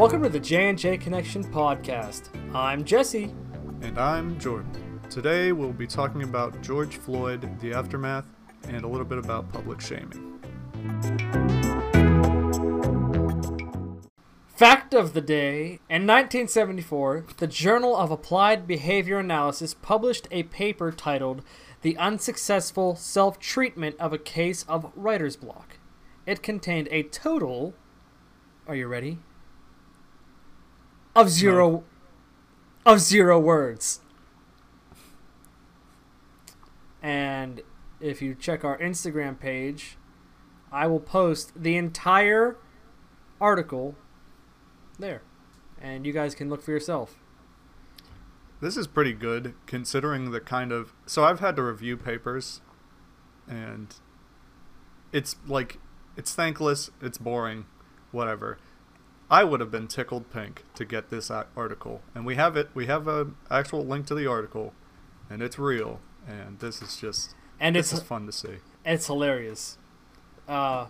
Welcome to the J&J Connection podcast. I'm Jesse. And I'm Jordan. Today we'll be talking about George Floyd, the aftermath, and a little bit about public shaming. Fact of the day In 1974, the Journal of Applied Behavior Analysis published a paper titled The Unsuccessful Self Treatment of a Case of Writer's Block. It contained a total. Are you ready? Of zero. Of zero words. And if you check our Instagram page, I will post the entire article there. And you guys can look for yourself. This is pretty good considering the kind of. So I've had to review papers, and it's like. It's thankless, it's boring, whatever. I would have been tickled pink to get this article. And we have it. We have an actual link to the article, and it's real. And this is just. And this it's is fun to see. It's hilarious. Uh,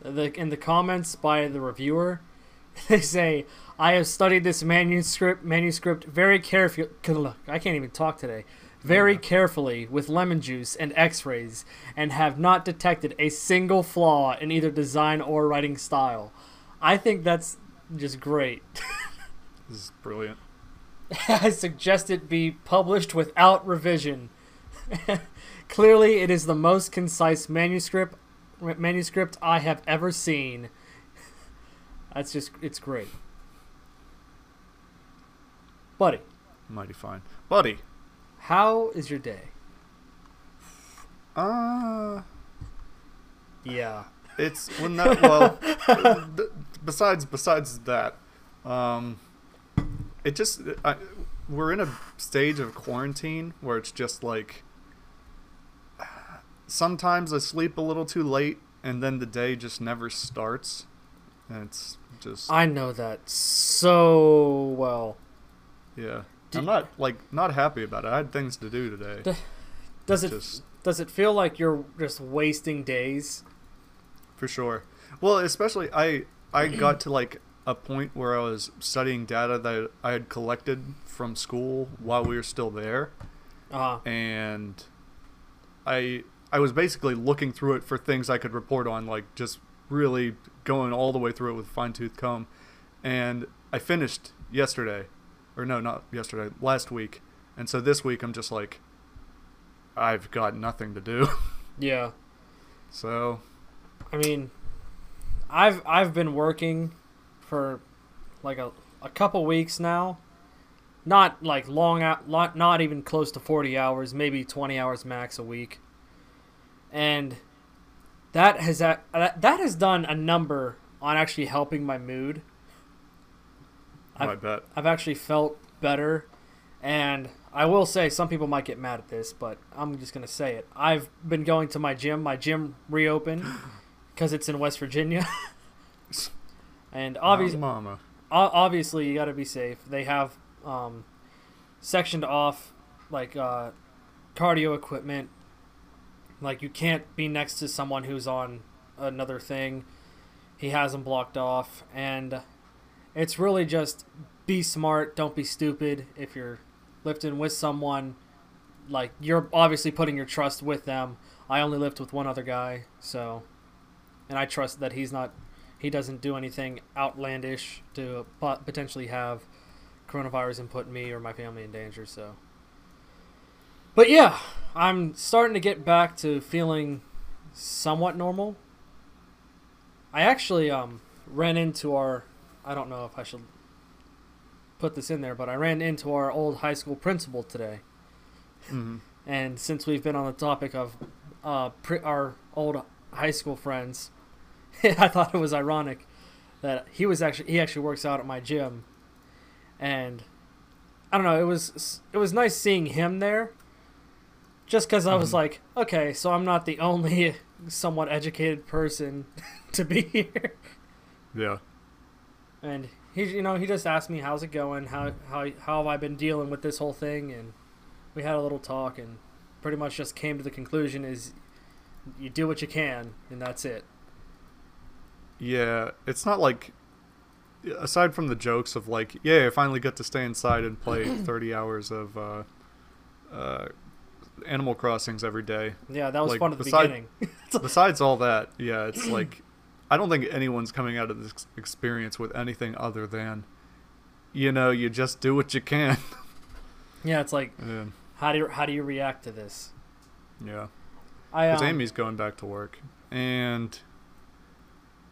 the in the comments by the reviewer, they say, "I have studied this manuscript manuscript very carefully. I can't even talk today. Very yeah. carefully with lemon juice and X-rays, and have not detected a single flaw in either design or writing style." I think that's just great. this is brilliant. I suggest it be published without revision. Clearly, it is the most concise manuscript manuscript I have ever seen. That's just it's great. Buddy. Mighty fine. Buddy. How is your day? Uh Yeah. It's when that well besides besides that, um it just I, we're in a stage of quarantine where it's just like sometimes I sleep a little too late and then the day just never starts. And it's just I know that so well. Yeah. Do I'm not like not happy about it. I had things to do today. does it just, does it feel like you're just wasting days? For sure. Well, especially I I got to like a point where I was studying data that I had collected from school while we were still there. Uh-huh. And I I was basically looking through it for things I could report on, like just really going all the way through it with fine tooth comb. And I finished yesterday, or no, not yesterday, last week. And so this week I'm just like, I've got nothing to do. Yeah. So. I mean, I've I've been working for like a a couple weeks now. Not like long out, not not even close to 40 hours, maybe 20 hours max a week and that has that that has done a number on actually helping my mood. Oh, I bet I've actually felt better, and I will say some people might get mad at this, but I'm just gonna say it. I've been going to my gym. My gym reopened because it's in West Virginia, and obviously, mama. obviously you got to be safe. They have um, sectioned off like uh, cardio equipment like you can't be next to someone who's on another thing. He has them blocked off, and it's really just be smart. Don't be stupid. If you're lifting with someone, like you're obviously putting your trust with them. I only lift with one other guy, so, and I trust that he's not, he doesn't do anything outlandish to potentially have coronavirus and put me or my family in danger. So, but yeah, I'm starting to get back to feeling somewhat normal. I actually um ran into our I don't know if I should put this in there, but I ran into our old high school principal today. Mm-hmm. And since we've been on the topic of uh, our old high school friends, I thought it was ironic that he was actually he actually works out at my gym, and I don't know it was it was nice seeing him there just because I was mm like, okay, so I'm not the only somewhat educated person to be here. Yeah. And he, you know, he just asked me, "How's it going? How how how have I been dealing with this whole thing?" And we had a little talk, and pretty much just came to the conclusion: is you do what you can, and that's it. Yeah, it's not like aside from the jokes of like, yeah, I finally get to stay inside and play 30 hours of uh, uh, Animal Crossings every day. Yeah, that was Like, fun at the beside- beginning. Besides all that, yeah, it's like I don't think anyone's coming out of this experience with anything other than, you know, you just do what you can. yeah, it's like and, how do you, how do you react to this? yeah. I because um, Amy's going back to work, and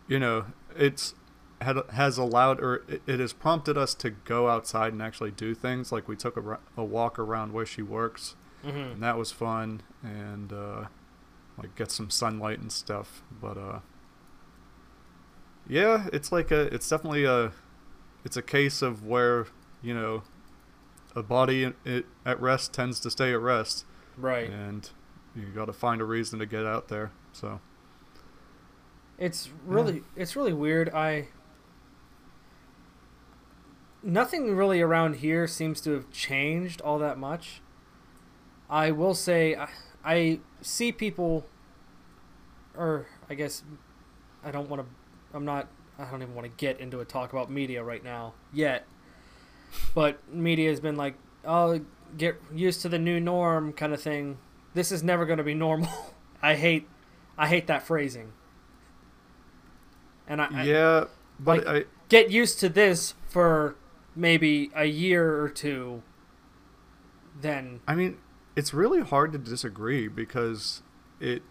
you know it's had has allowed or it, it has prompted us to go outside and actually do things. Like we took a, a walk around where she works, mhm. and that was fun, and uh, like get some sunlight and stuff. But uh, yeah, it's like a it's definitely a it's a case of where you know a body it, at rest tends to stay at rest right. and you got to find a reason to get out there. So It's really it's really weird. I nothing really around here seems to have changed all that much. I will say I, I see people or I guess I don't want to I'm not I don't even want to get into a talk about media right now yet. But media has been like, "Oh, get used to the new norm" kind of thing. This is never going to be normal. I hate I hate that phrasing. And I, I yeah, but like- get used to this for maybe a year or two. Then I I mean it's really hard to disagree because it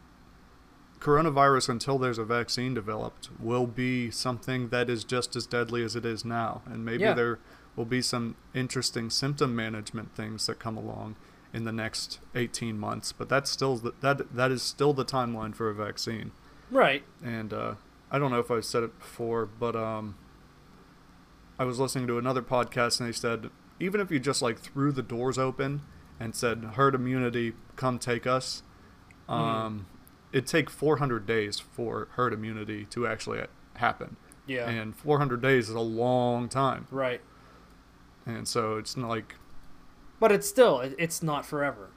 coronavirus until there's a vaccine developed will be something that is just as deadly as it is now and maybe Yeah. there will be some interesting symptom management things that come along in the next 18 months but that's still the, that that is still the timeline for a vaccine. Right, and uh, I don't know if I've said it before, but um, I was listening to another podcast and they said even if you just like threw the doors open and said herd immunity, come take us, um, it'd take 400 days for herd immunity to actually happen, yeah, and 400 days is a long time, right. and so it's not like But it's still it, it's not forever.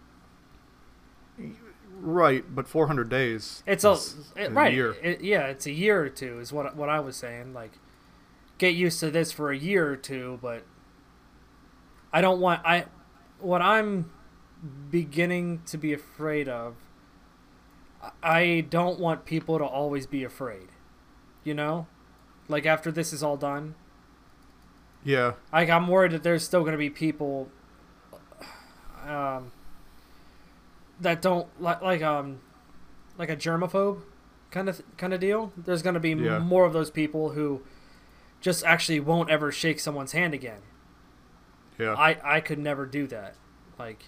right, but 400 days. It's a, it, a right. year. It, yeah, it's a year or two is what what I was saying. Like, get used to this for a year or two, but I don't want I. What I'm beginning to be afraid of. I- I don't want people to always be afraid. You know, like after this is all done, Yeah, like I'm worried that there's still going to be people um, that don't like like um like a germaphobe kind of kind of deal. There's going to be Yeah. more of those people who just actually won't ever shake someone's hand again. yeah. I I could never do that. Like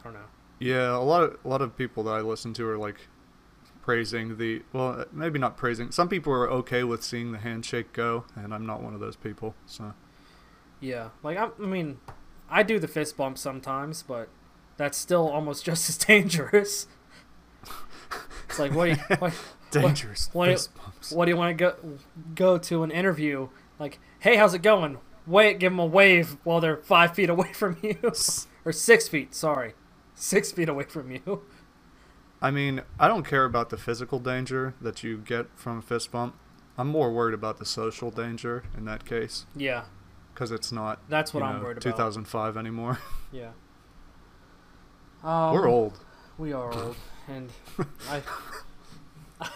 I don't know. Yeah, a lot of a lot of people that I listen to are like praising the well, maybe not praising. Some people are okay with seeing the handshake go, and I'm not one of those people. So Yeah, like I, I mean, I do the fist bump sometimes, but that's still almost just as dangerous. It's like what do you, what, dangerous what- fist bumps. what do you want to go go to an interview? Like, hey, how's it going? Wait, give them a wave while they're five feet away from you, or six feet. Sorry, six feet away from you. I mean, I don't care about the physical danger that you get from a fist bump. I'm more worried about the social danger in that case Yeah, because it's not. that's what I'm know, worried about. 2005 anymore. Yeah. Um, We're old. We are old, and I,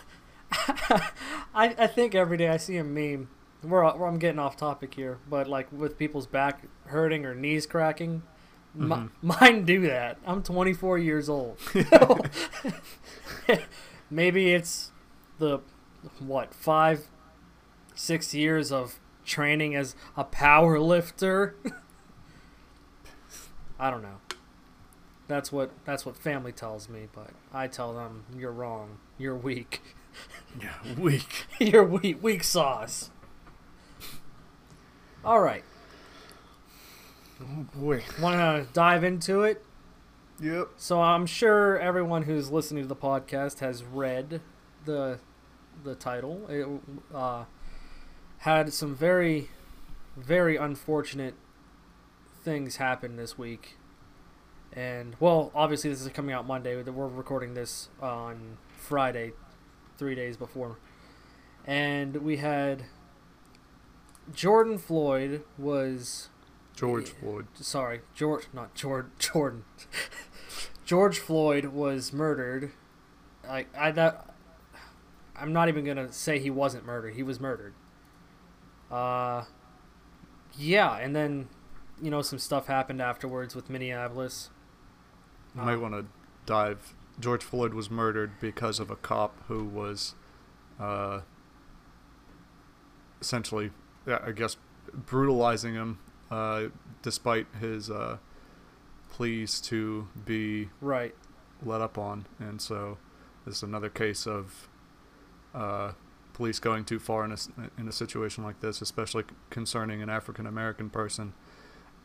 I, I think every day I see a meme. We're, I'm getting off topic here, but like with people's back hurting or knees cracking, Mhm. mine do that. I'm 24 years old. Maybe it's the what five, six years of training as a power lifter. I don't know. That's what that's what family tells me, but I tell them you're wrong. You're weak. Yeah, weak. you're weak. Weak sauce. All right. Oh boy. Want to dive into it? Yep. So I'm sure everyone who's listening to the podcast has read the the title. It uh, had some very very unfortunate things happen this week. And well, obviously this is coming out Monday. We're recording this on Friday, 3 days before. And we had Jordan Floyd was George Floyd. sorry, George, not George, Jordan. George Floyd was murdered. Like I that, I'm not even gonna say he wasn't murdered. He was murdered. Uh, yeah, and then, you know, some stuff happened afterwards with Minneapolis. You might Uh, want to dive. George Floyd was murdered because of a cop who was, uh, essentially, I guess, brutalizing him, uh, despite his uh, pleas to be Right. let up on, and so this is another case of uh, police going too far in a in a situation like this, especially concerning an African American person,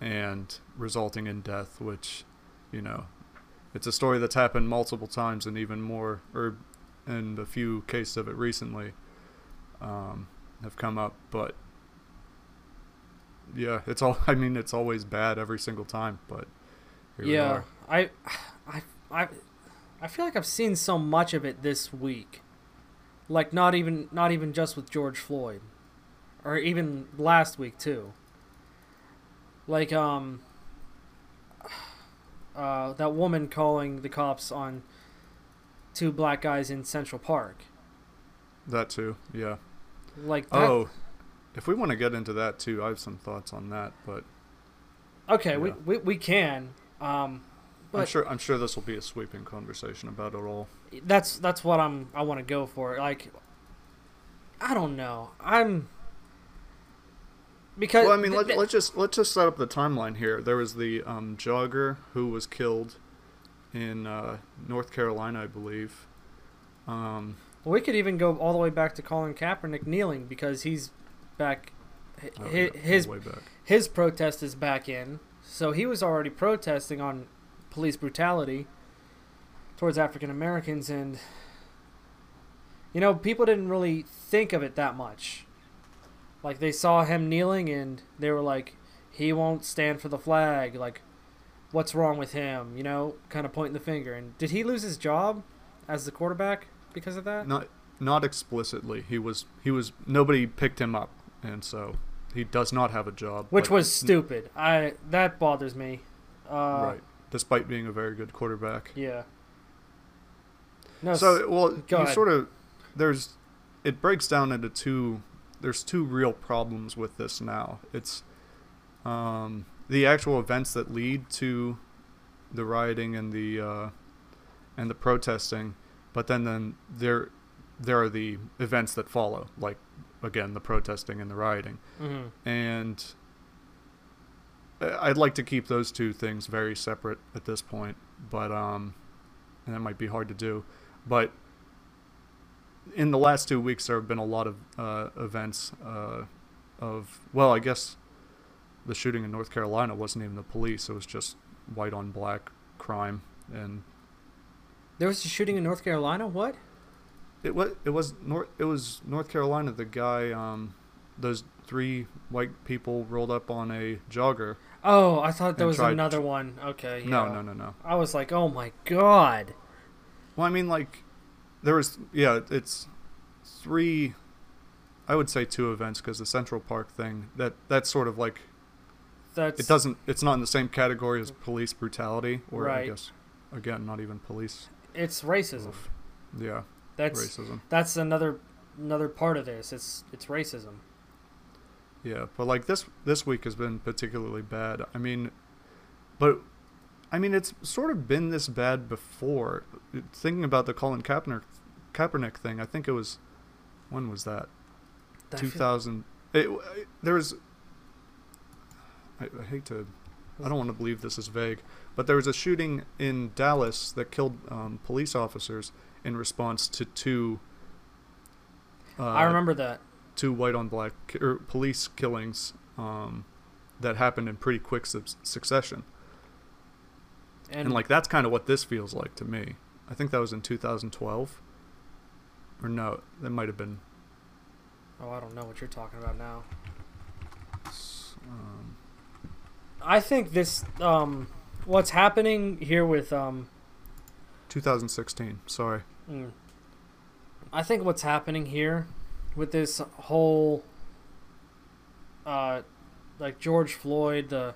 and resulting in death. Which, you know, it's a story that's happened multiple times, and even more, or and a few cases of it recently um, have come up, but. Yeah, it's all. I mean, it's always bad every single time, but here we yeah, are. I, I, I, I feel like I've seen so much of it this week. Like not even not even just with George Floyd, or even last week too. Like um. Uh, that woman calling the cops on two black guys in Central Park. That too. Yeah. Like that, Oh, if we want to get into that too, I have some thoughts on that. But okay, we, yeah. we we can. Um, I'm sure I'm sure this will be a sweeping conversation about it all. That's that's what I'm I want to go for. Like I don't know. I'm because Well, I mean, th- let, th- let's just let's just set up the timeline here. There was the um, jogger who was killed in uh, North Carolina, I believe. Um, we could even go all the way back to Colin Kaepernick kneeling because he's back. oh, hi- yeah, his way back. his protest is back in, so he was already protesting on police brutality towards African Americans, and you know people didn't really think of it that much. Like they saw him kneeling, and they were like, "He won't stand for the flag." Like, what's wrong with him? You know, kind of pointing the finger. And did he lose his job as the quarterback because of that? Not not explicitly. He was he was nobody picked him up, and so he does not have a job. Which was stupid. I that bothers me. Uh, right, despite being a very good quarterback. Yeah. No. so well you ahead. sort of there's it breaks down into two there's two real problems with this now it's um, the actual events that lead to the rioting and the uh, and the protesting but then then there there are the events that follow like again the protesting and the rioting Mhm. and I'd like to keep those two things very separate at this point, but um, and that might be hard to do. But in the last two weeks, there have been a lot of uh, events uh, of well, I guess the shooting in North Carolina wasn't even the police; it was just white on black crime, and There was a shooting in North Carolina. What? it was it was North it was North Carolina. The guy, um, those three white people rolled up on a jogger. Oh, I thought there was another one. Okay. No, no, no, no. I was like, oh my god. Well, I mean, like, there was, yeah, it's three, I would say two events because the Central Park thing, that that's sort of like, That's it doesn't, it's not in the same category as police brutality, or I guess, again, not even police. It's racism. Oof. Yeah, That's racism. that's another another part of this. It's it's racism. Yeah, but like this this week has been particularly bad. I mean, but I mean it's sort of been this bad before. Thinking about the Colin Kaepernick Kaepernick thing, I think it was when was that? I 2000 it, there was I, I hate to I don't want to believe this is vague, but there was a shooting in Dallas that killed um, police officers in response to two uh, I remember that. two white on black or police killings um, that happened in pretty quick sub- succession. And, And, like that's kind of what this feels like to me. I think that was in 2012. Or no, that might have been oh, I don't know what you're talking about now. um, I think this um what's happening here with um 2016. Sorry. Mm. I think what's happening here with this whole uh, like George Floyd, the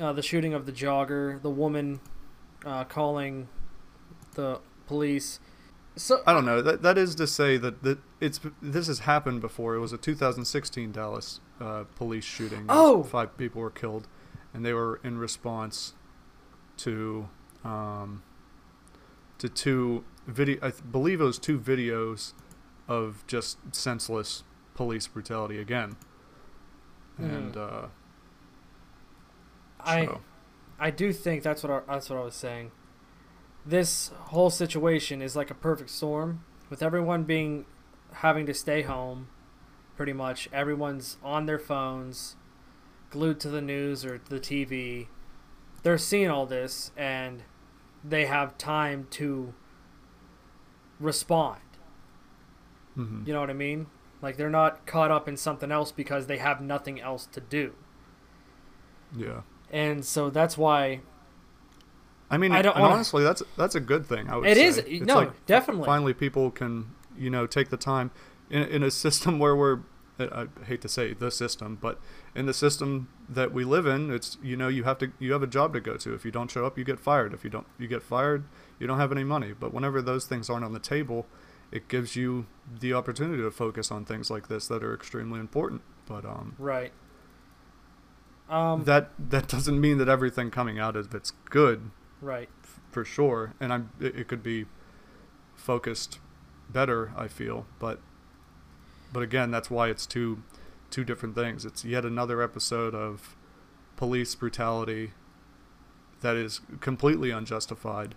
uh, the shooting of the jogger, the woman uh, calling the police. So I don't know. That that is to say that, that it's this has happened before. It was a 2016 Dallas uh, police shooting. Oh! five people were killed, and they were in response to um, to two video. I believe it was two videos of just senseless police brutality again. Mhm. And uh, I so- I do think that's what I, that's what I was saying. This whole situation is like a perfect storm with everyone being having to stay home pretty much everyone's on their phones glued to the news or the TV they're seeing all this and they have time to respond mhm. you know what I mean like they're not caught up in something else because they have nothing else to do yeah. And so that's why I mean, I don't wanna- honestly, that's that's a good thing. I would It say. is- It's no, like definitely. Finally, people can you know take the time in in a system where we're. I I hate to say the system, but in the system that we live in, it's you know you have to you have a job to go to. If you don't show up, you get fired. If you don't you get fired, you don't have any money. But whenever those things aren't on the table, it gives you the opportunity to focus on things like this that are extremely important. But um, right um that that doesn't mean that everything coming out of it's good right for sure, and I'm it, it could be focused better. I feel, but but again, that's why it's two two different things. It's yet another episode of police brutality that is completely unjustified,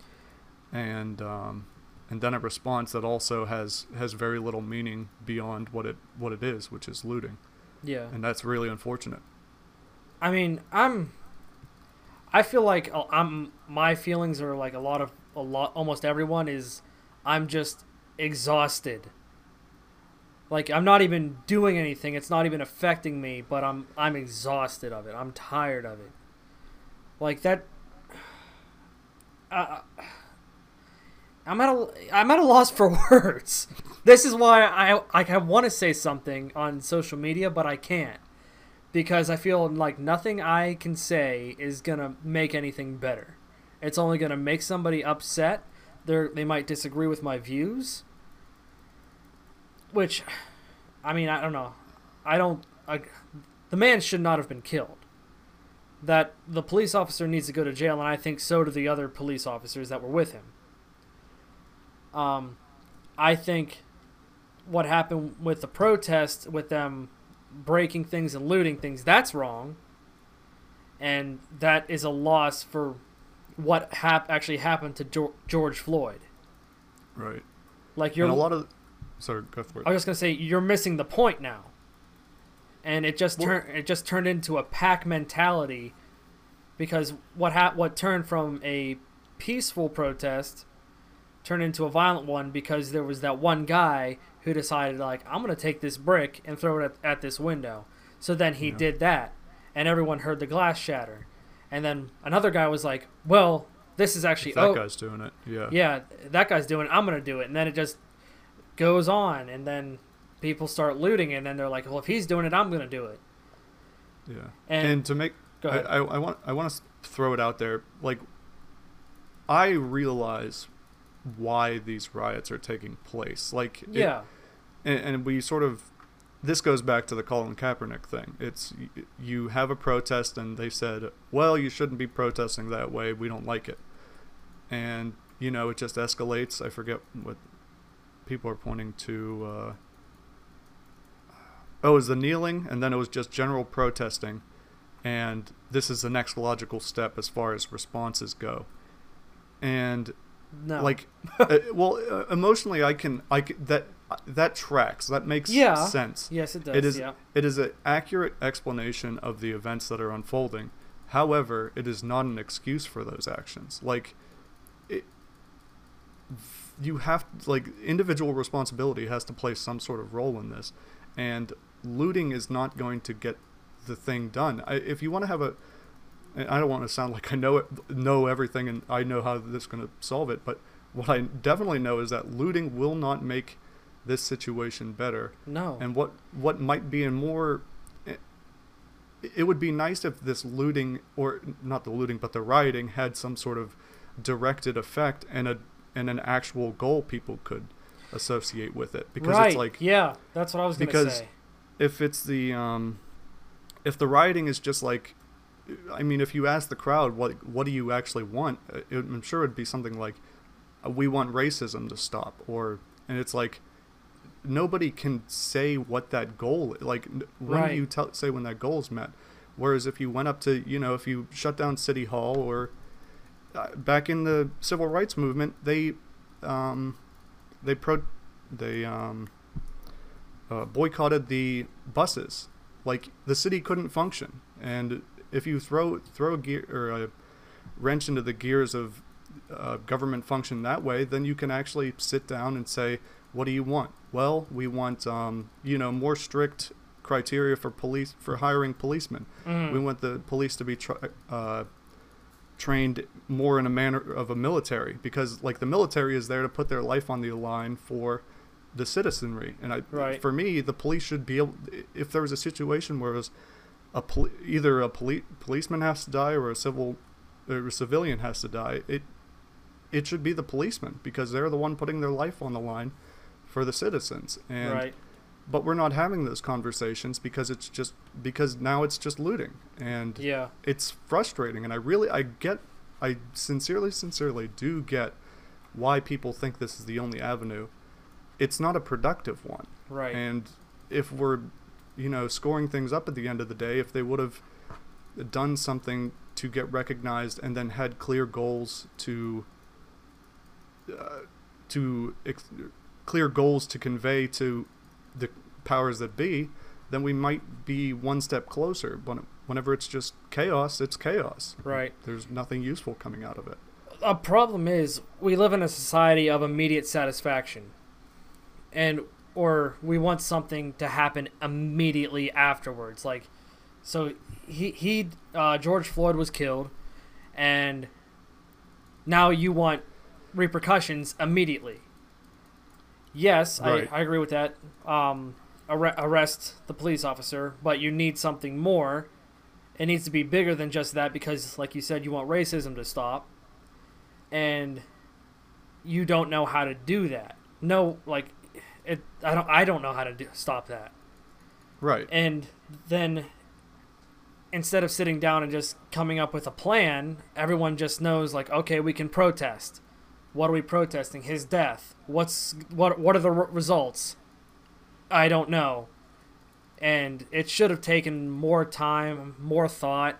and um, and then a response that also has has very little meaning beyond what it what it is, which is looting, yeah and that's really unfortunate. I mean, I'm. I feel like uh, I'm. My feelings are like a lot of a lot. Almost everyone is. I'm just exhausted. Like I'm not even doing anything. It's not even affecting me. But I'm. I'm exhausted of it. I'm tired of it. Like that. Uh, I'm at a. I'm at a loss for words. This is why I like I want to say something on social media, but I can't because I feel like nothing I can say is gonna make anything better. It's only gonna make somebody upset. They they might disagree with my views, which, I mean, I don't know. I don't. I, the man should not have been killed. That the police officer needs to go to jail, and I think so do the other police officers that were with him. Um, I think what happened with the protest, with them breaking things and looting things, that's wrong. And that is a loss for what hap- actually happened to Geor- George Floyd. Right. Like you're and a lot of sorry, go for it. I was just gonna say you're missing the point now, and it just turned it just turned into a pack mentality, because what ha- what turned from a peaceful protest turned into a violent one because there was that one guy who decided like I'm gonna take this brick and throw it at, at this window. So then he Yeah. did that, and everyone heard the glass shatter, and then another guy was like, "Well, this is actually If that oh, guy's doing it. Yeah. yeah, that guy's doing it. I'm gonna do it, and then it just goes on, and then people start looting, and then they're like, well, if he's doing it, I'm gonna do it. Yeah. And, And, to make go I. I, I want I want to throw it out there. Like, I realize why these riots are taking place. Like, it- yeah, and, and we sort of this goes back to the Colin Kaepernick thing. It's you have a protest, and they said, "Well, you shouldn't be protesting that way. We don't like it," and you know it just escalates. I forget what people are pointing to. Uh, oh, it was the kneeling, and then it was just general protesting, and this is the next logical step as far as responses go, and no, like uh, well uh, emotionally i can i can, that that tracks. That makes Yeah. sense. Yes, it does. it is yeah, it is an accurate explanation of the events that are unfolding. However it is not an excuse for those actions. Like it, you have like individual responsibility has to play some sort of role in this. And looting is not going to get the thing done. I, if you want to have a and I don't want to sound like I know it, know everything and I know how this is going to solve it, but what I definitely know is that looting will not make this situation better. no, And what what might be a more it would be nice if this looting or not the looting but the rioting had some sort of directed effect and a and an actual goal people could associate with it because right. it's like yeah, that's what I was gonna because say. if it's the um if the rioting is just like I mean if you ask the crowd what what do you actually want? Uh, it, I'm sure it'd be something like uh, we want racism to stop or and it's like nobody can say what that goal like when Right. do you tell, say when that goal is met? Whereas if you went up to you know if you shut down city hall or uh, back in the civil rights movement they um they pro they um uh, boycotted the buses. Like the city couldn't function. And if you throw throw a gear or a wrench into the gears of uh, government function that way then you can actually sit down and say what do you want well we want um, you know more strict criteria for police for hiring policemen Mm. we want the police to be tra- uh, trained more in a manner of a military because like the military is there to put their life on the line for the citizenry and I Right. for me the police should be able if there was a situation where it was a poli- either a poli- policeman has to die or a civil or a civilian has to die it it should be the policeman because they're the one putting their life on the line for the citizens and right. but we're not having those conversations because it's just because now it's just looting and Yeah. it's frustrating and i really i get i sincerely sincerely do get why people think this is the only avenue it's not a productive one Right. and if we're you know scoring things up at the end of the day if they would have done something to get recognized and then had clear goals to uh, to ex- clear goals to convey to the powers that be then we might be one step closer. When whenever it's just chaos it's chaos. Right. there's nothing useful coming out of it. A problem is we live in a society of immediate satisfaction. And or we want something to happen immediately afterwards. Like so he he uh, george floyd was killed and now you want repercussions immediately. Yes Right. I, I agree with that. Um, arre- arrest the police officer but you need something more. It needs to be bigger than just that because like you said you want racism to stop. And you don't know how to do that. No, like it. I don't. I don't know how to do, stop that. right And then instead of sitting down and just coming up with a plan, everyone just knows like, okay, we can protest. What are we protesting? His death. What's what? What are the r- results? I don't know. And it should have taken more time, more thought,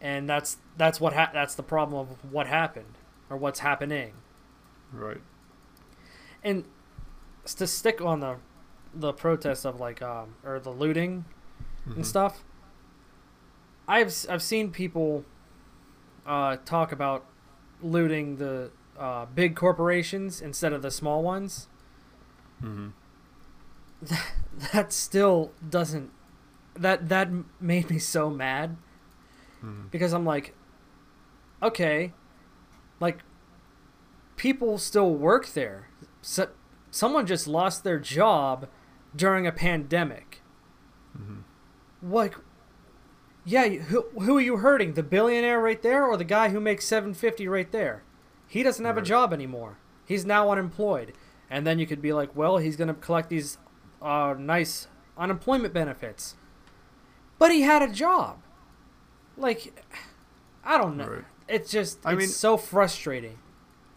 and that's that's what ha- that's the problem of what happened or what's happening. right And to stick on the the protest of like um or the looting Mhm. and stuff. I've I've seen people uh, talk about looting the uh, big corporations instead of the small ones. Mm-hmm. That that still doesn't. That that made me so mad Mhm. because I'm like, okay, like people still work there. So, someone just lost their job during a pandemic. Mhm. like yeah who, who are you hurting? The billionaire right there or the guy who makes 750 right there? He doesn't have a job anymore. He's now unemployed. And then you could be like well he's going to collect these uh, nice unemployment benefits. But he had a job. Like i don't know. Right. it's just I it's mean- so frustrating.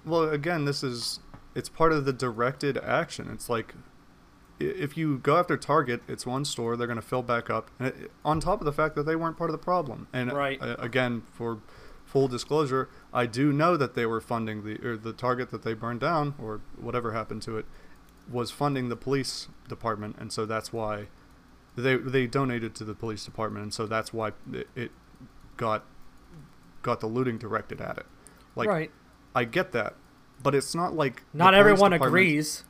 Well, again, this is it's part of the directed action. It's like if you go after Target, it's one store, they're going to fill back up. And it, on top of the fact that they weren't part of the problem. And Right. uh, again, for full disclosure, I do know that they were funding the or the Target that they burned down or whatever happened to it was funding the police department, and so that's why they they donated to the police department, and so that's why it, it got got the looting directed at it. Like right I get that, but it's not like not everyone agrees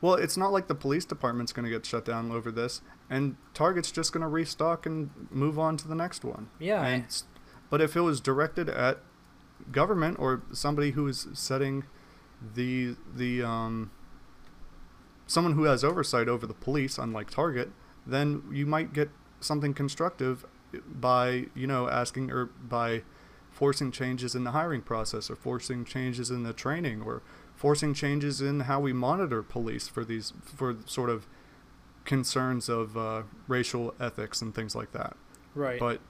Well, it's not like the police department's going to get shut down over this, and Target's just going to restock and move on to the next one. Yeah. And, but if it was directed at government or somebody who is setting the the um someone who has oversight over the police, unlike Target, then you might get something constructive by you know asking or by forcing changes in the hiring process or forcing changes in the training or forcing changes in how we monitor police for these for sort of concerns of uh, racial ethics and things like that. Right. But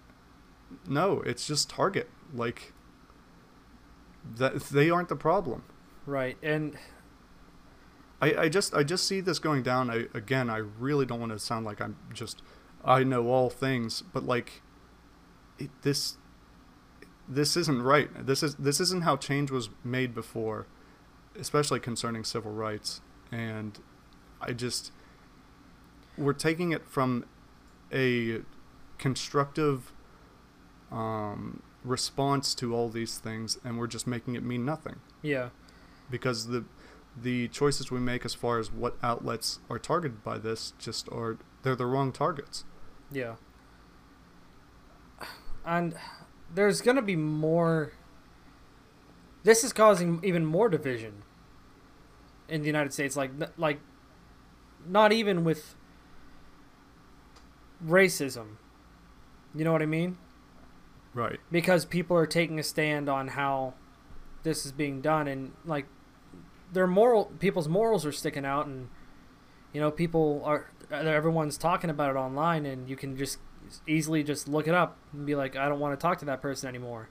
no, it's just Target. Like that they aren't the problem. right. And I, I just I just see this going down. I again I really don't want to sound like I'm just I know all things, but like it, this this isn't right. This is this isn't how change was made before, especially concerning civil rights. And I just we're taking it from a constructive um, response to all these things, and we're just making it mean nothing yeah. because the the choices we make as far as what outlets are targeted by this just are they're the wrong targets. Yeah. And there's going to be more. This is causing even more division in the United States. Like, like, not even with racism. You know what I mean? Right. Because people are taking a stand on how this is being done, and like, their moral people's morals are sticking out, and you know, people are everyone's talking about it online, and you can just easily just look it up and be like, I don't want to talk to that person anymore.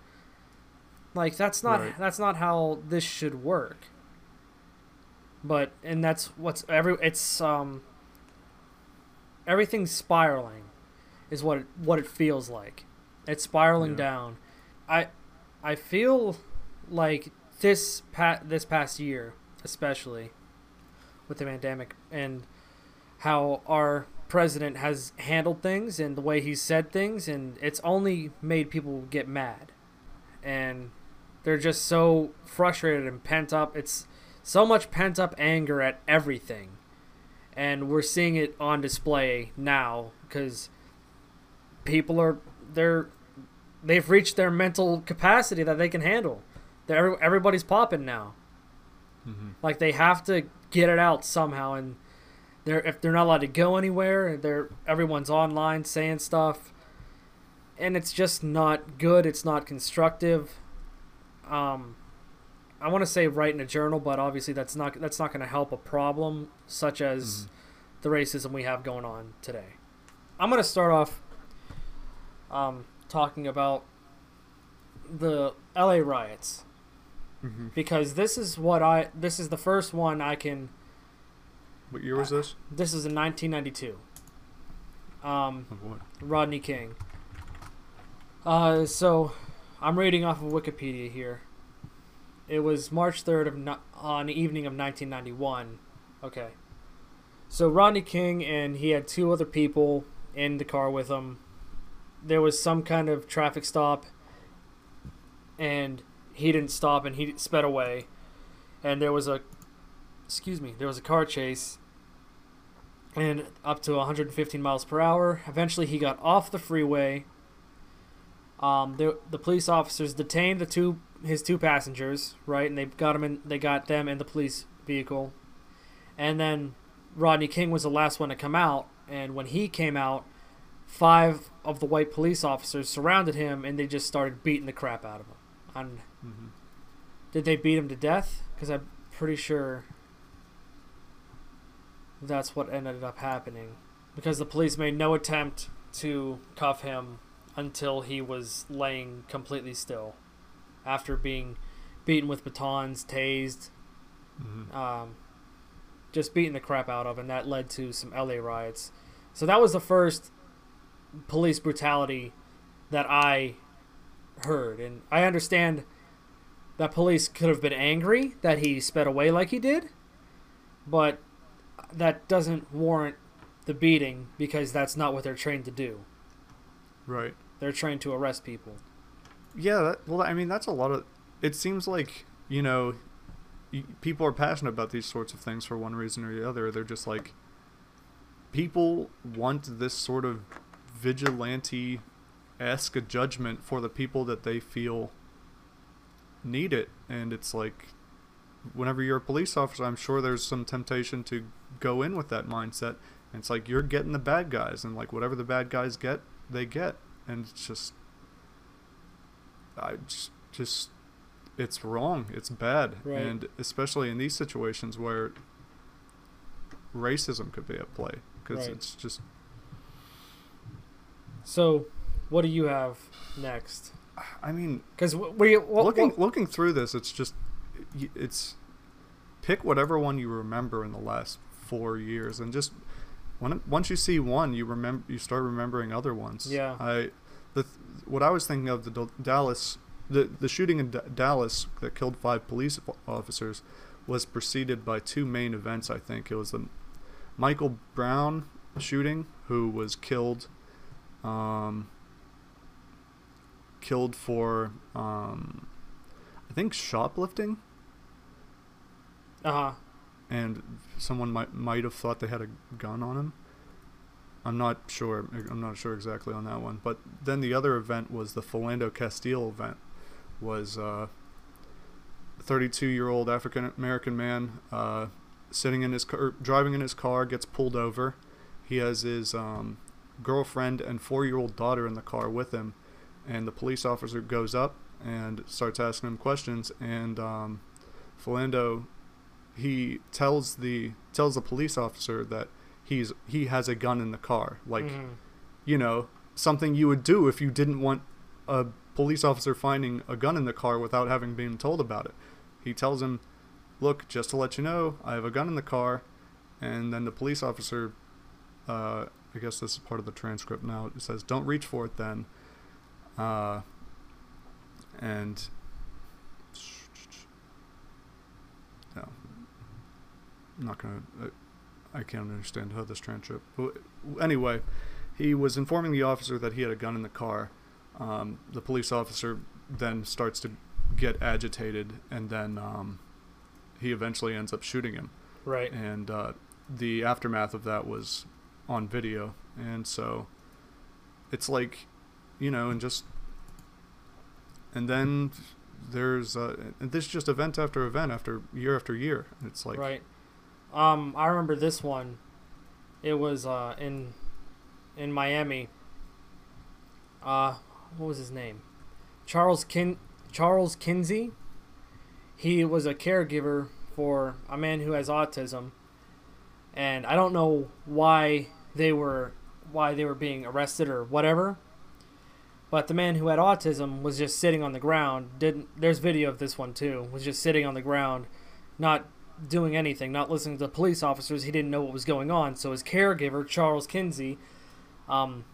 Like that's not Right. that's not how this should work. But and that's what's every it's um everything's spiraling is what it, what it feels like. It's spiraling Yeah. down. I I feel like this pa- this past year, especially with the pandemic and how our president has handled things and the way he's said things and it's only made people get mad. And they're just so frustrated and pent up. It's so much pent up anger at everything. And we're seeing it on display now because people are they're they've reached their mental capacity that they can handle. They're, everybody's popping now. Mm-hmm. like they have to get it out somehow, and they're if they're not allowed to go anywhere, they're everyone's online saying stuff, and it's just not good. It's not constructive. Um, I want to say write in a journal, but obviously that's not that's not going to help a problem such as the racism we have going on today. I'm going to start off um, talking about the LA riots Mm-hmm. because this is what I this is the first one I can What year was this? this is in 1992 um Of? Rodney King. Uh so I'm reading off of Wikipedia here. It was March 3rd of no- on the evening of 1991 okay. So Rodney King and he had two other people in the car with him. There was some kind of traffic stop and he didn't stop and he sped away. And there was a excuse me there was a car chase and up to 115 miles per hour eventually he got off the freeway um, the, the police officers detained the two his two passengers right and they got him in they got them in the police vehicle and then rodney king was the last one to come out and when he came out five of the white police officers surrounded him and they just started beating the crap out of him and Mm-hmm. did they beat him to death? Because I'm pretty sure that's what ended up happening. Because the police made no attempt to cuff him until he was laying completely still. After being beaten with batons, tased, Mm-hmm. um, just beating the crap out of, and that led to some LA riots. So that was the first police brutality that I heard, and I understand that police could have been angry that he sped away like he did, but that doesn't warrant the beating because that's not what they're trained to do. Right. They're trained to arrest people. Yeah. That, well, I mean, that's a lot of. It seems like you know, people are passionate about these sorts of things for one reason or the other. They're just like, people want this sort of vigilante esque judgment for the people that they feel need it, and it's like. Whenever you're a police officer, I'm sure there's some temptation to go in with that mindset. And it's like you're getting the bad guys, and like whatever the bad guys get, they get. and it's just I just, just it's wrong. It's bad, Right. and especially in these situations where racism could be at play because Right. it's just So, what do you have next? I mean Because we what, looking what- looking through this, it's just it's pick whatever one you remember in the last four years, and just when once you see one, you remember you start remembering other ones. Yeah. I the what I was thinking of the Dal- Dallas the the shooting in D- Dallas that killed five police officers was preceded by two main events. I think it was the Michael Brown shooting, who was killed. Um, killed for um, I think shoplifting, uh-huh. and someone might might have thought they had a gun on him. I'm not sure. I'm not sure exactly on that one. But then the other event was the Philando Castile event. Was uh, a 32 year old African American man uh, sitting in his car, driving in his car, gets pulled over. He has his um, girlfriend and four year old daughter in the car with him, and the police officer goes up and starts asking him questions. And um, Philando he tells the tells the police officer that he's he has a gun in the car. Like Mhm. you know something you would do if you didn't want a police officer finding a gun in the car without having been told about it. He tells him look just to let you know i have a gun in the car. And then the police officer uh, i guess this is part of the transcript now it says don't reach for it then. Uh, and no I'm not gonna. Uh, I can't understand how this transcript. But anyway, he was informing the officer that he had a gun in the car. Um, the police officer then starts to get agitated, and then um, he eventually ends up shooting him. Right. And uh, the aftermath of that was on video, and so it's like, you know, and just and then there's uh, and this is just event after event after year after year. It's like right. Um, I remember this one. It was uh in in Miami. Uh, what was his name? Charles Kin Charles Kinsey. He was a caregiver for a man who has autism, and I don't know why they were why they were being arrested or whatever. But the man who had autism was just sitting on the ground. Didn't there's video of this one too. Was just sitting on the ground, not doing anything, not listening to the police officers. He didn't know what was going on. So his caregiver, Charles Kinsey, um,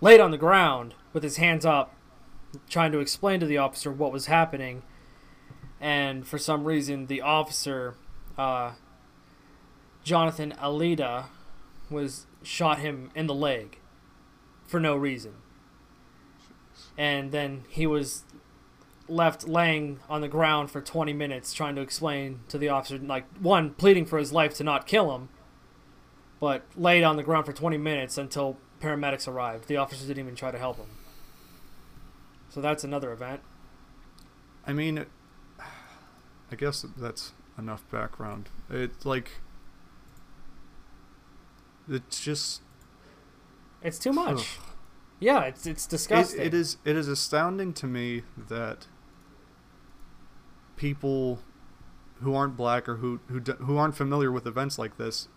laid on the ground with his hands up, trying to explain to the officer what was happening. And for some reason, the officer, uh, Jonathan Aledda, was shot him in the leg for no reason. And then he was left laying on the ground for 20 minutes trying to explain to the officer like one pleading for his life to not kill him but laid on the ground for 20 minutes until paramedics arrived. The officers didn't even try to help him. So that's another event. I mean, I guess that's enough background. It's like it's just it's too much. Yeah it's it's it, disgusting. it is it is astounding to me that people who aren't black or who who who aren't familiar with events like this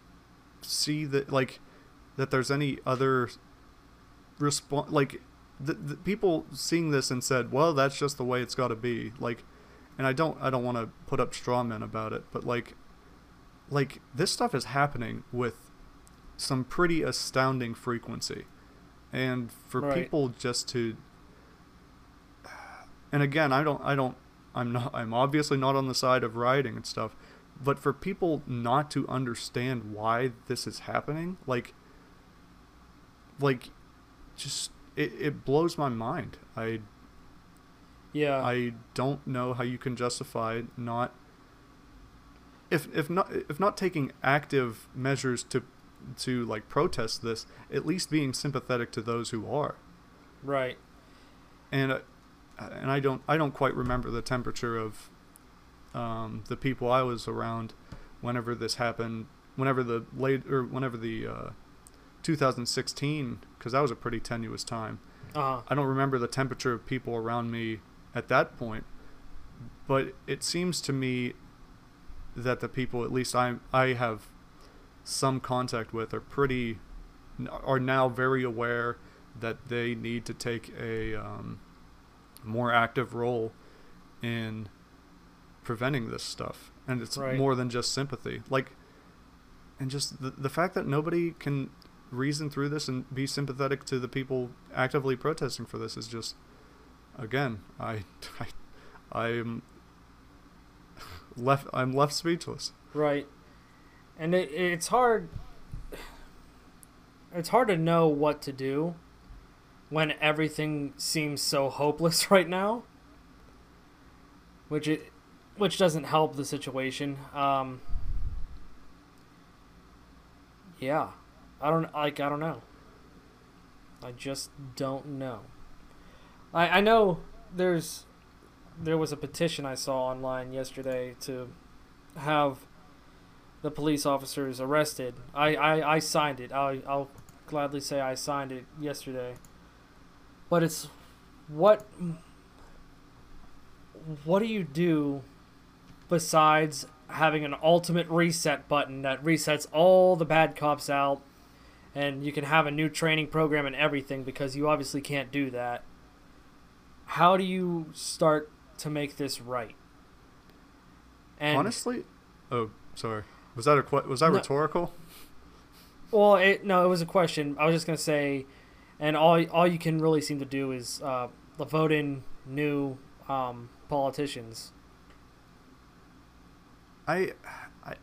see that like that there's any other response like the, the people seeing this and said well that's just the way it's got to be like and I don't I don't want to put up straw men about it but like like this stuff is happening with some pretty astounding frequency and for Right. people just to and again i don't i don't i'm not i'm obviously not on the side of rioting and stuff but for people not to understand why this is happening like like just it, it blows my mind. I yeah. I don't know how you can justify not if if not if not taking active measures to to like protest this, at least being sympathetic to those who are. right. And uh, and I don't I don't quite remember the temperature of um, the people I was around whenever this happened. Whenever the late or whenever the uh, 2016 because that was a pretty tenuous time. Uh huh. I don't remember the temperature of people around me at that point, but it seems to me that the people, at least I I have some contact with, are pretty are now very aware that they need to take a um, more active role in preventing this stuff, and it's Right. more than just sympathy. Like, and just the the fact that nobody can reason through this and be sympathetic to the people actively protesting for this is just again I I I'm left I'm left speechless. Right. And it, it's hard. It's hard to know what to do when everything seems so hopeless right now. Which it, which doesn't help the situation. Um, yeah, I don't like. I don't know. I just don't know. I I know there's there was a petition I saw online yesterday to have the police officers arrested. I, I, I signed it. I, I'll gladly say I signed it yesterday. But it's what what do you do besides having an ultimate reset button that resets all the bad cops out and you can have a new training program and everything because you obviously can't do that. How do you start to make this right? And Honestly, oh sorry, was that a was that No. rhetorical? Well, it, no, it was a question. I was just gonna say, and all all you can really seem to do is uh, vote in new um, politicians. I, I,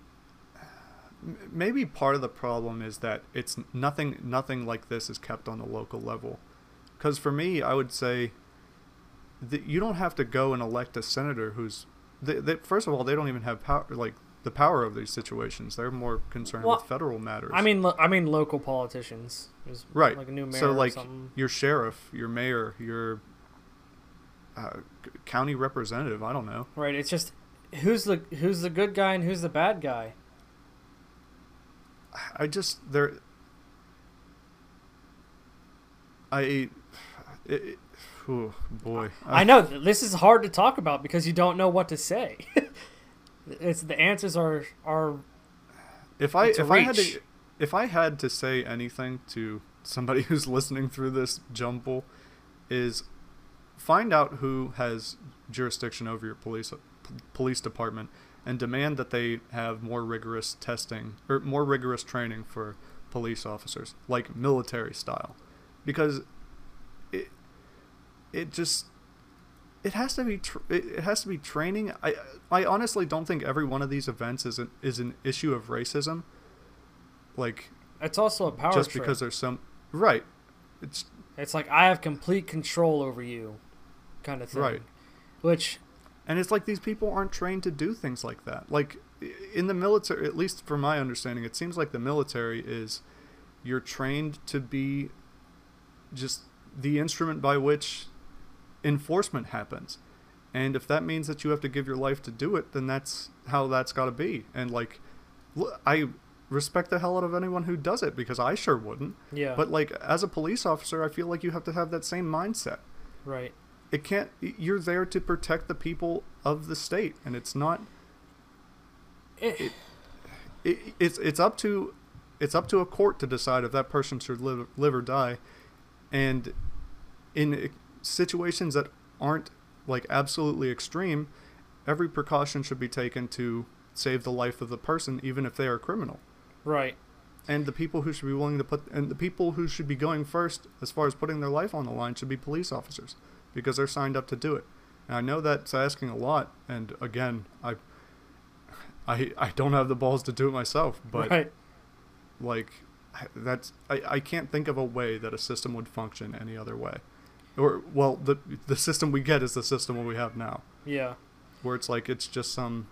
maybe part of the problem is that it's nothing. Nothing like this is kept on the local level, because for me, I would say that you don't have to go and elect a senator who's. They, they, first of all, they don't even have power, like the power of these situations. They're more concerned Well, with federal matters. I mean, lo- I mean local politicians. There's Right. Like a new mayor so or like something. your sheriff, your mayor, your uh, county representative. I don't know. Right. It's just who's the who's the good guy and who's the bad guy. I just there. I, it, it, oh boy. I know this is hard to talk about because you don't know what to say. it's the answers are are If I if I had to if I had to say anything to somebody who's listening through this jumble, is find out who has jurisdiction over your police p- police department and demand that they have more rigorous testing or more rigorous training for police officers, like military style, because it it just it has to be tr- it it has to be training. I I honestly don't think every one of these events is an is an issue of racism. Like it's also a power just trip. because there's some right, it's It's like I have complete control over you, kind of thing. Right. Which and it's like these people aren't trained to do things like that. Like in the military, at least from my understanding, it seems like the military is you're trained to be just the instrument by which enforcement happens. And if that means that you have to give your life to do it, then that's how that's got to be. And like, I respect the hell out of anyone who does it because I sure wouldn't. yeah. But like, as a police officer, I feel like you have to have that same mindset. right. It can't. You're there to protect the people of the state, and it's not. Eh. It, It, it's it's up to, it's up to a court to decide if that person should live live or die, and in situations that aren't like absolutely extreme, every precaution should be taken to save the life of the person, even if they are criminal. right. And the people who should be willing to put, and the people who should be going first as far as putting their life on the line should be police officers because they're signed up to do it. And I know that's asking a lot. And again, I, I, I don't have the balls to do it myself, but right. like, that's I, I can't think of a way that a system would function any other way. Or well, the the system we get is the system we have now Yeah. where it's like it's just some.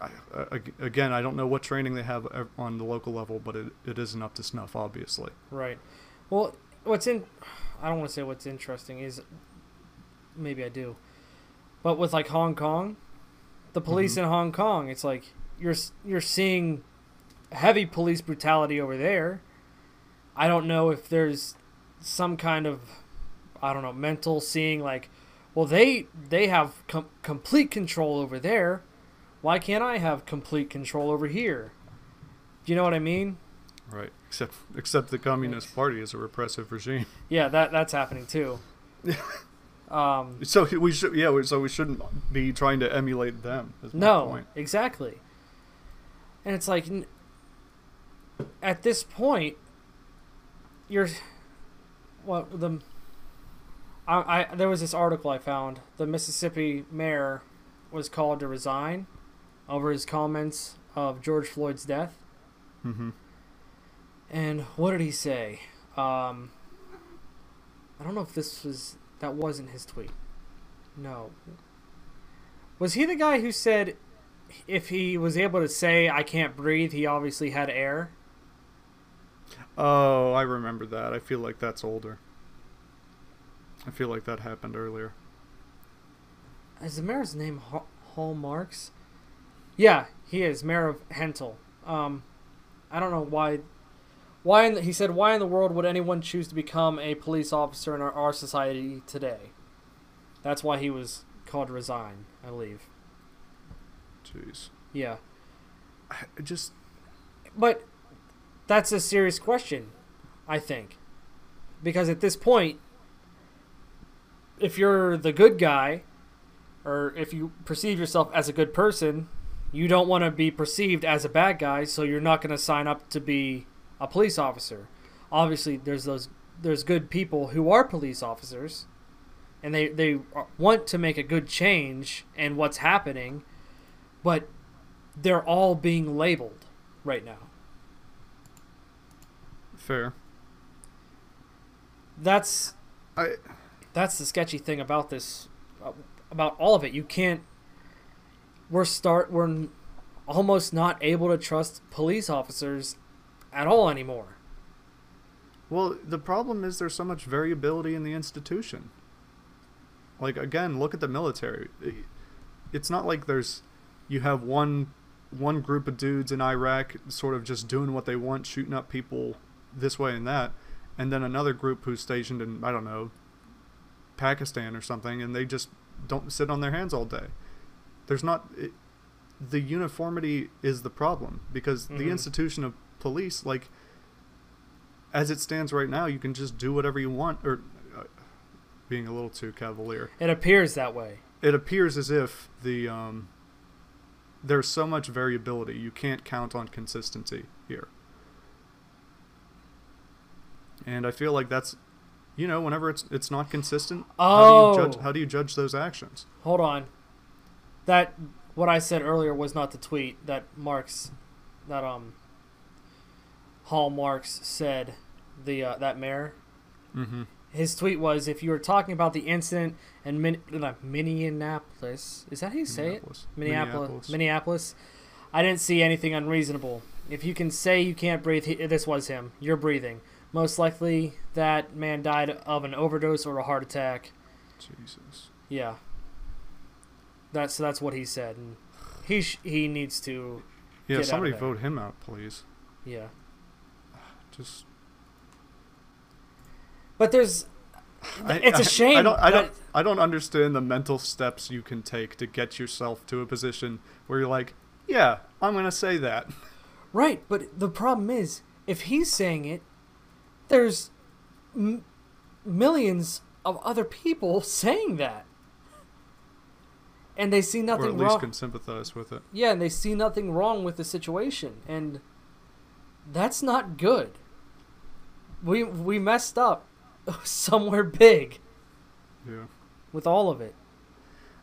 I, I, again, I don't know what training they have on the local level, but it, it isn't up to snuff, obviously. Right. Well, what's in I don't want to say what's interesting is maybe I do. But with like Hong Kong, the police Mhm. in Hong Kong, it's like you're you're seeing heavy police brutality over there. I don't know if there's some kind of I don't know mental seeing like, well they they have com- complete control over there, why can't I have complete control over here? Do you know what I mean? Right. Except except the Communist Party is a repressive regime. Yeah, that that's happening too. um, So we should yeah. So we shouldn't be trying to emulate them. No, point. exactly. And it's like, at this point, you're, what the, I, I there was this article I found. The Mississippi mayor was called to resign over his comments of George Floyd's death. Mm-hmm. And what did he say? Um, I don't know if this was that wasn't his tweet. No. Was he the guy who said if he was able to say I can't breathe, he obviously had air? Oh, I remember that. I feel like that's older. I feel like that happened earlier. Is the mayor's name Hal, Hal Marx? Yeah, he is mayor of Hentel. Um, I don't know why. Why in the, he said, "Why in the world would anyone choose to become a police officer in our, our society today?" That's why he was called to resign, I believe. Jeez. Yeah, I just but that's a serious question, I think, because at this point, if you're the good guy, or if you perceive yourself as a good person, you don't want to be perceived as a bad guy, so you're not going to sign up to be a police officer. Obviously, there's those there's good people who are police officers, and they they want to make a good change in what's happening, but they're all being labeled right now. Fair. That's I that's the sketchy thing about this about all of it you can't we're start we're almost not able to trust police officers at all anymore well, the problem is there's so much variability in the institution. Like again, look at the military. It's not like there's you have one one group of dudes in Iraq sort of just doing what they want, shooting up people this way and that, and then another group who's stationed in I don't know Pakistan or something, and they just don't sit on their hands all day. There's not it, the uniformity is the problem because the Mhm. institution of police, like as it stands right now, you can just do whatever you want, or uh, being a little too cavalier. it appears that way It appears as if the um, there's so much variability, you can't count on consistency here. And I feel like that's, you know, whenever it's it's not consistent, how do you Oh. judge how do you judge those actions? hold on that what i said earlier was not the tweet that Marx that um Hal Marx said the uh, that mayor Mm-hmm. his tweet was if you were talking about the incident in Min- uh, minneapolis is that how you say it Minneapolis, Minneapolis. I didn't see anything unreasonable. If you can say you can't breathe, he, this was him. You're breathing. Most likely, that man died of an overdose or a heart attack. Jesus. Yeah. That's that's what he said, and he sh- he needs to. Yeah, Get out of somebody vote him out, please. Yeah. Just But there's. I- it's a I- shame. I don't, I don't, I don't understand the mental steps you can take to get yourself to a position where you're like, yeah, I'm gonna say that. Right, but the problem is, if he's saying it, there's m- millions of other people saying that, and they see nothing or at least wrong. can sympathize with it. yeah, and they see nothing wrong with the situation, and that's not good. We we messed up somewhere big Yeah. with all of it.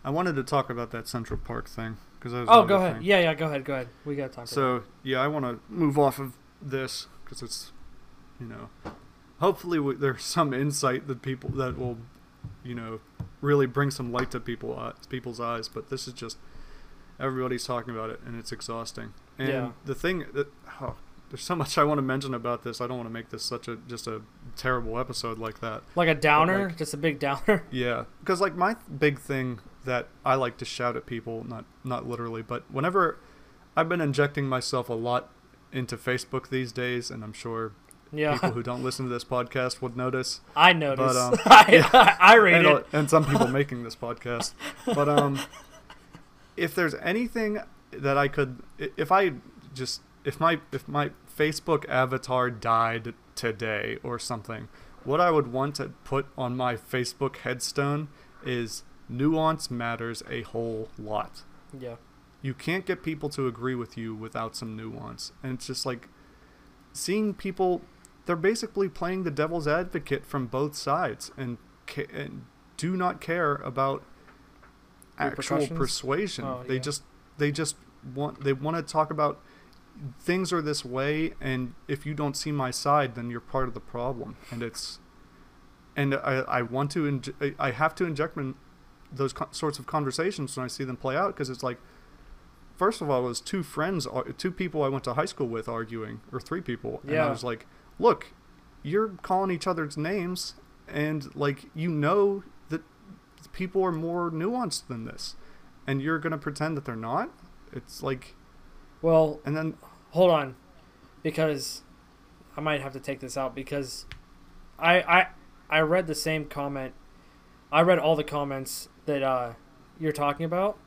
I wanted to talk about that Central Park thing because Oh, go ahead. Yeah, yeah, go ahead. Go ahead. We got. For that. So yeah, I want to move off of this because it's, you know, hopefully w- there's some insight that people that will, you know, really bring some light to people uh, people's eyes. But this is just everybody's talking about it and it's exhausting. And Yeah. the thing that oh, there's so much I want to mention about this. I don't want to make this such a just a terrible episode like that. like a downer, like- just a big downer. Yeah, because like my th- big thing that I like to shout at people, not not literally, but whenever I've been injecting myself a lot into Facebook these days, and I'm sure Yeah. people who don't listen to this podcast would notice. I noticed. um, I, I read and, it. and some people making this podcast. But um, if there's anything that I could, if I just, if my, if my Facebook avatar died today or something, what I would want to put on my Facebook headstone is nuance matters a whole lot. Yeah. You can't get people to agree with you without some nuance, and it's just like seeing people. They're basically playing the devil's advocate from both sides, and, ca- and do not care about actual persuasion. Oh, they yeah. just they just want they want to talk about things are this way, and if you don't see my side, then you're part of the problem, and it's and I I want to inj- I have to inject in those co- sorts of conversations when I see them play out because it's like first of all, it was two friends, uh, two people I went to high school with arguing, or three people, and I was like, "Look, you're calling each other's names, and like you know that people are more nuanced than this, and you're gonna pretend that they're not." It's like, Well, and then hold on, because I might have to take this out because I I I read the same comment. I read all the comments that uh, you're talking about,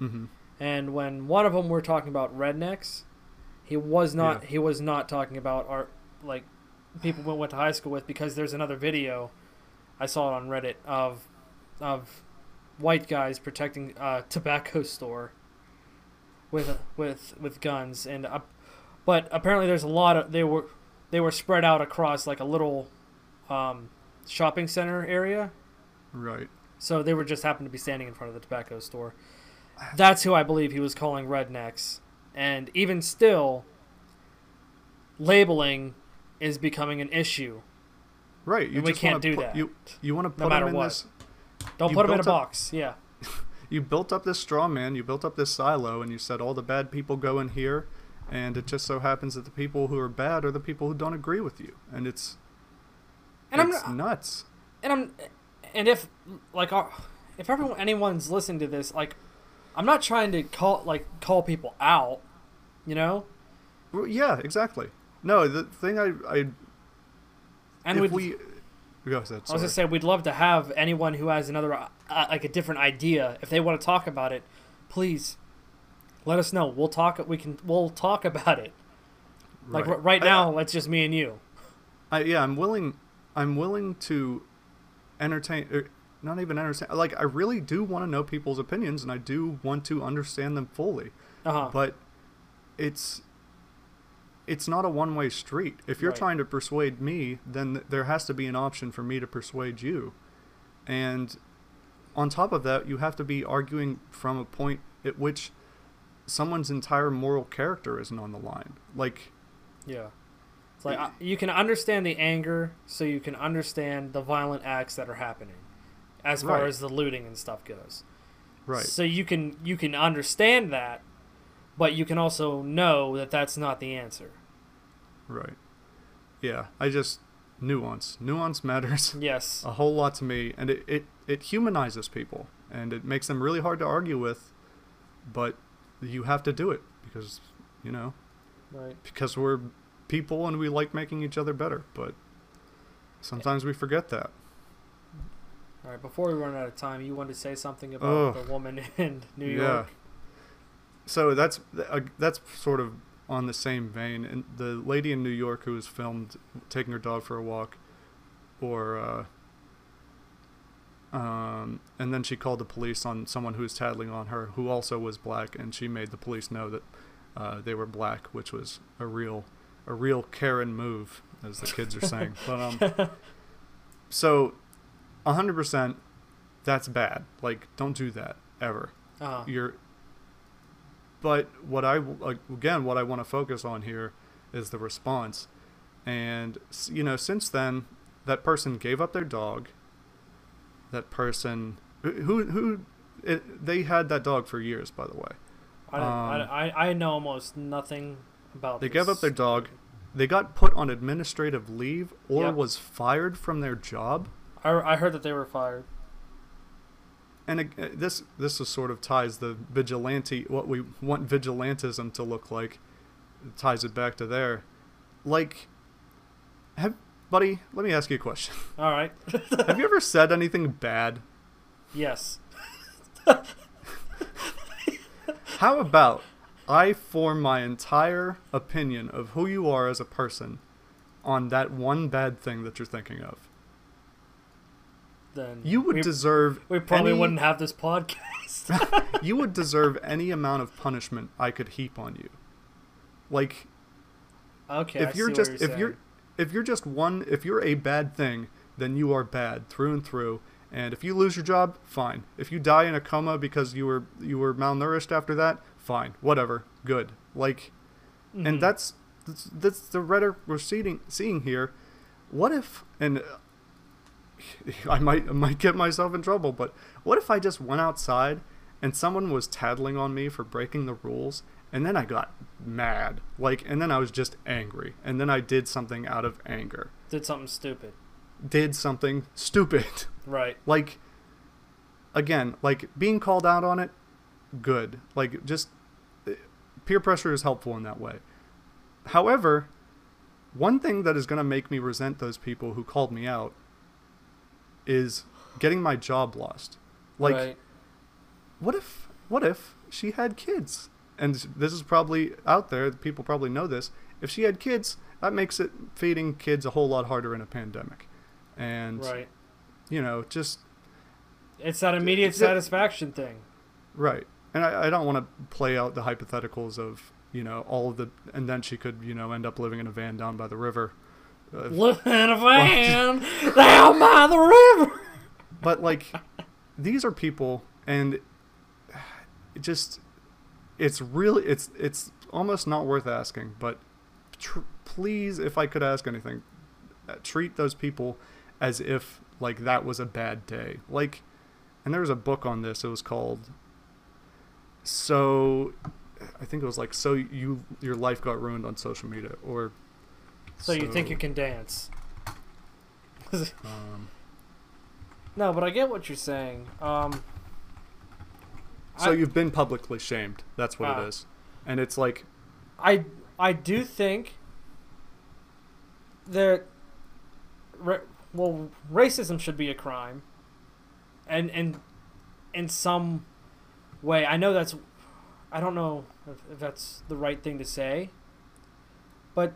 mhm. and when one of them were talking about rednecks, he was not Yeah. he was not talking about our like people we went to high school with because there's another video I saw it on Reddit of of white guys protecting a tobacco store with with with guns and uh, but apparently there's a lot of they were they were spread out across like a little um, shopping center area right, so they were just happened to be standing in front of the tobacco store. That's who I believe he was calling rednecks. And even still, labeling is becoming an issue. right. You And we can't do that. You you want to No put matter them in what. this. Don't put them in a up- box. Yeah. You built up this straw man. You built up this silo, and you said all the bad people go in here, and it just so happens that the people who are bad are the people who don't agree with you, and it's And I'm it's nuts. and I'm and if like if everyone anyone's listening to this, like I'm not trying to call like call people out, you know? Well, yeah, exactly. No, the thing I, I And if we go ahead. I was gonna say we'd love to have anyone who has another uh, like a different idea. If they want to talk about it, please let us know. We'll talk. We can. We'll talk about it. Like right, right I- now, it's just me and you. I, yeah, I'm willing. I'm willing to entertain. Er, not even entertain. Like I really do want to know people's opinions, and I do want to understand them fully. Uh huh. But it's it's not a one-way street. If you're Right. trying to persuade me, then th- there has to be an option for me to persuade you. And on top of that, you have to be arguing from a point at which someone's entire moral character isn't on the line. Like Yeah. It's like you can understand the anger, so you can understand the violent acts that are happening, as far Right. as the looting and stuff goes. right. So you can you can understand that, but you can also know that that's not the answer. Right. Yeah, I just nuance. Nuance matters Yes. a whole lot to me, and it, it, it humanizes people, and it makes them really hard to argue with, but you have to do it because, you know, Right. because we're people and we like making each other better, but sometimes we forget that. All right. Before we run out of time, you wanted to say something about Oh. the woman in New Yeah. York. So that's uh, that's sort of on the same vein. And the lady in New York who was filmed taking her dog for a walk, or uh, um, and then she called the police on someone who was tattling on her, who also was black, and she made the police know that uh, they were black, which was a real a real Karen move, as the kids are saying. But um, so, hundred percent, that's bad. Like, don't do that ever Uh, you're but what i again what i want to focus on here is the response and you know since then that person gave up their dog that person who who it, they had that dog for years by the way I, um, I, I know almost nothing about. they this. gave up their dog they got put on administrative leave or Yep. was fired from their job I, I heard that they were fired. And uh, this this is sort of ties the vigilante what we want vigilantism to look like ties it back to there like Have, buddy, let me ask you a question. All right. Have you ever said anything bad? yes. How about I form my entire opinion of who you are as a person on that one bad thing that you're thinking of? Then You would we, deserve we probably any- wouldn't have this podcast. you would deserve any amount of punishment I could heap on you. Like okay. I if you're see just you're if you're if you're just one if you're a bad thing, then you are bad through and through. And if you lose your job, fine. If you die in a coma because you were you were malnourished after that, fine. Whatever. Good. Like Mhm. and that's that's, that's the rhetoric we're seeing seeing here. What if and I might I might get myself in trouble, but what if I just went outside and someone was tattling on me for breaking the rules and then I got mad. Like and then I was just angry. And then I did something out of anger. did something stupid. Did something stupid. Right. like again, like being called out on it good. Like just uh, peer pressure is helpful in that way. However, one thing that is going to make me resent those people who called me out is getting my job lost. Like right. what if what if she had kids? And this is probably out there, people probably know this. If she had kids, that makes it feeding kids a whole lot harder in a pandemic. And right. you know, just It's that immediate Is it- satisfaction thing. Right. And I, I don't want to play out the hypotheticals of, you know, all of the. And then she could, you know, end up living in a van down by the river. In a van down by the river. but, like, these are people, and it just. It's really. It's it's almost not worth asking, but tr- please, if I could ask anything, uh, treat those people as if, like, that was a bad day. Like, and there was a book on this. It was called so I think it was like so you your life got ruined on social media or So you think you can dance? um, no, but I get what you're saying. Um, so I- you've been publicly shamed that's what Ah. it is and it's like I I do think that ra- well racism should be a crime, and and in some way I know that's I don't know if, if that's the right thing to say, but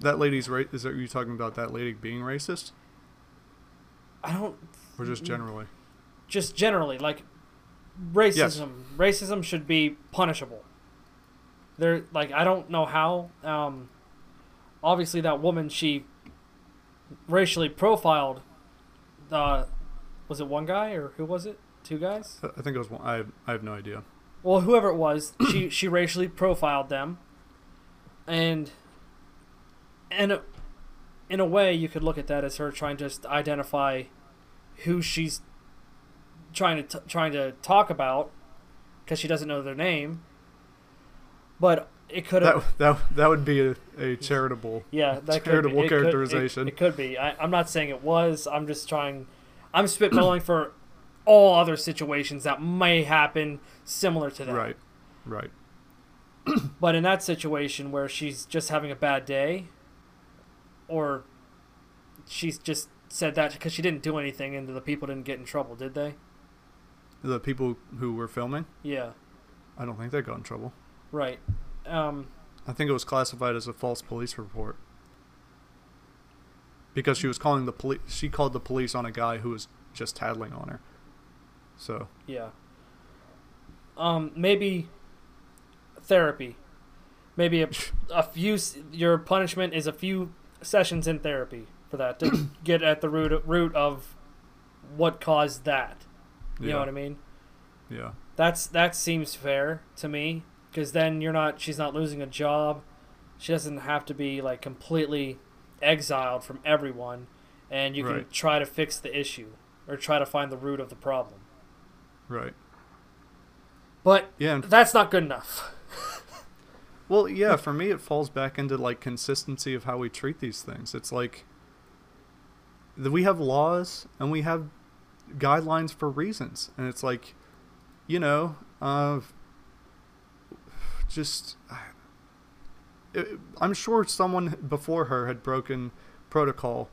that lady's right is that you talking about that lady being racist? I don't or just generally? Just generally like racism. Racism should be punishable. There like i don't know how um obviously that woman she racially profiled uh was it one guy or who was it? Two guys? I think it was one I I have no idea. Well whoever it was she she racially profiled them. And and in a way you could look at that as her trying to just identify who she's trying to t- trying to talk about because she doesn't know their name. But it could that, that that would be a, a charitable yeah that charitable be, it could- it- characterization. it, could be. I, i'm not saying it was. I'm just trying i'm spitballing for all other situations that may happen similar to that. Right right. But in that situation where she's just having a bad day, or she's just said that because she didn't do anything and the people didn't get in trouble, did they? the people who were filming Yeah, I don't think they got in trouble right. Um, I think it was classified as a false police report because she was calling the police. She called the police on a guy who was just tattling on her. So yeah. Um, maybe therapy. Maybe a, a few. Your punishment is a few sessions in therapy for that to get at the root root of what caused that. You yeah, know what I mean? yeah, That's that seems fair to me because then you're not she's not losing a job. She doesn't have to be like completely exiled from everyone and you can Right. try to fix the issue or try to find the root of the problem. right, But yeah. That's not good enough. Well, yeah. For me, it falls back into like consistency of how we treat these things. It's like we have laws and we have guidelines for reasons, and it's like, you know, uh, just. Uh, it- I'm sure someone before her had broken protocol,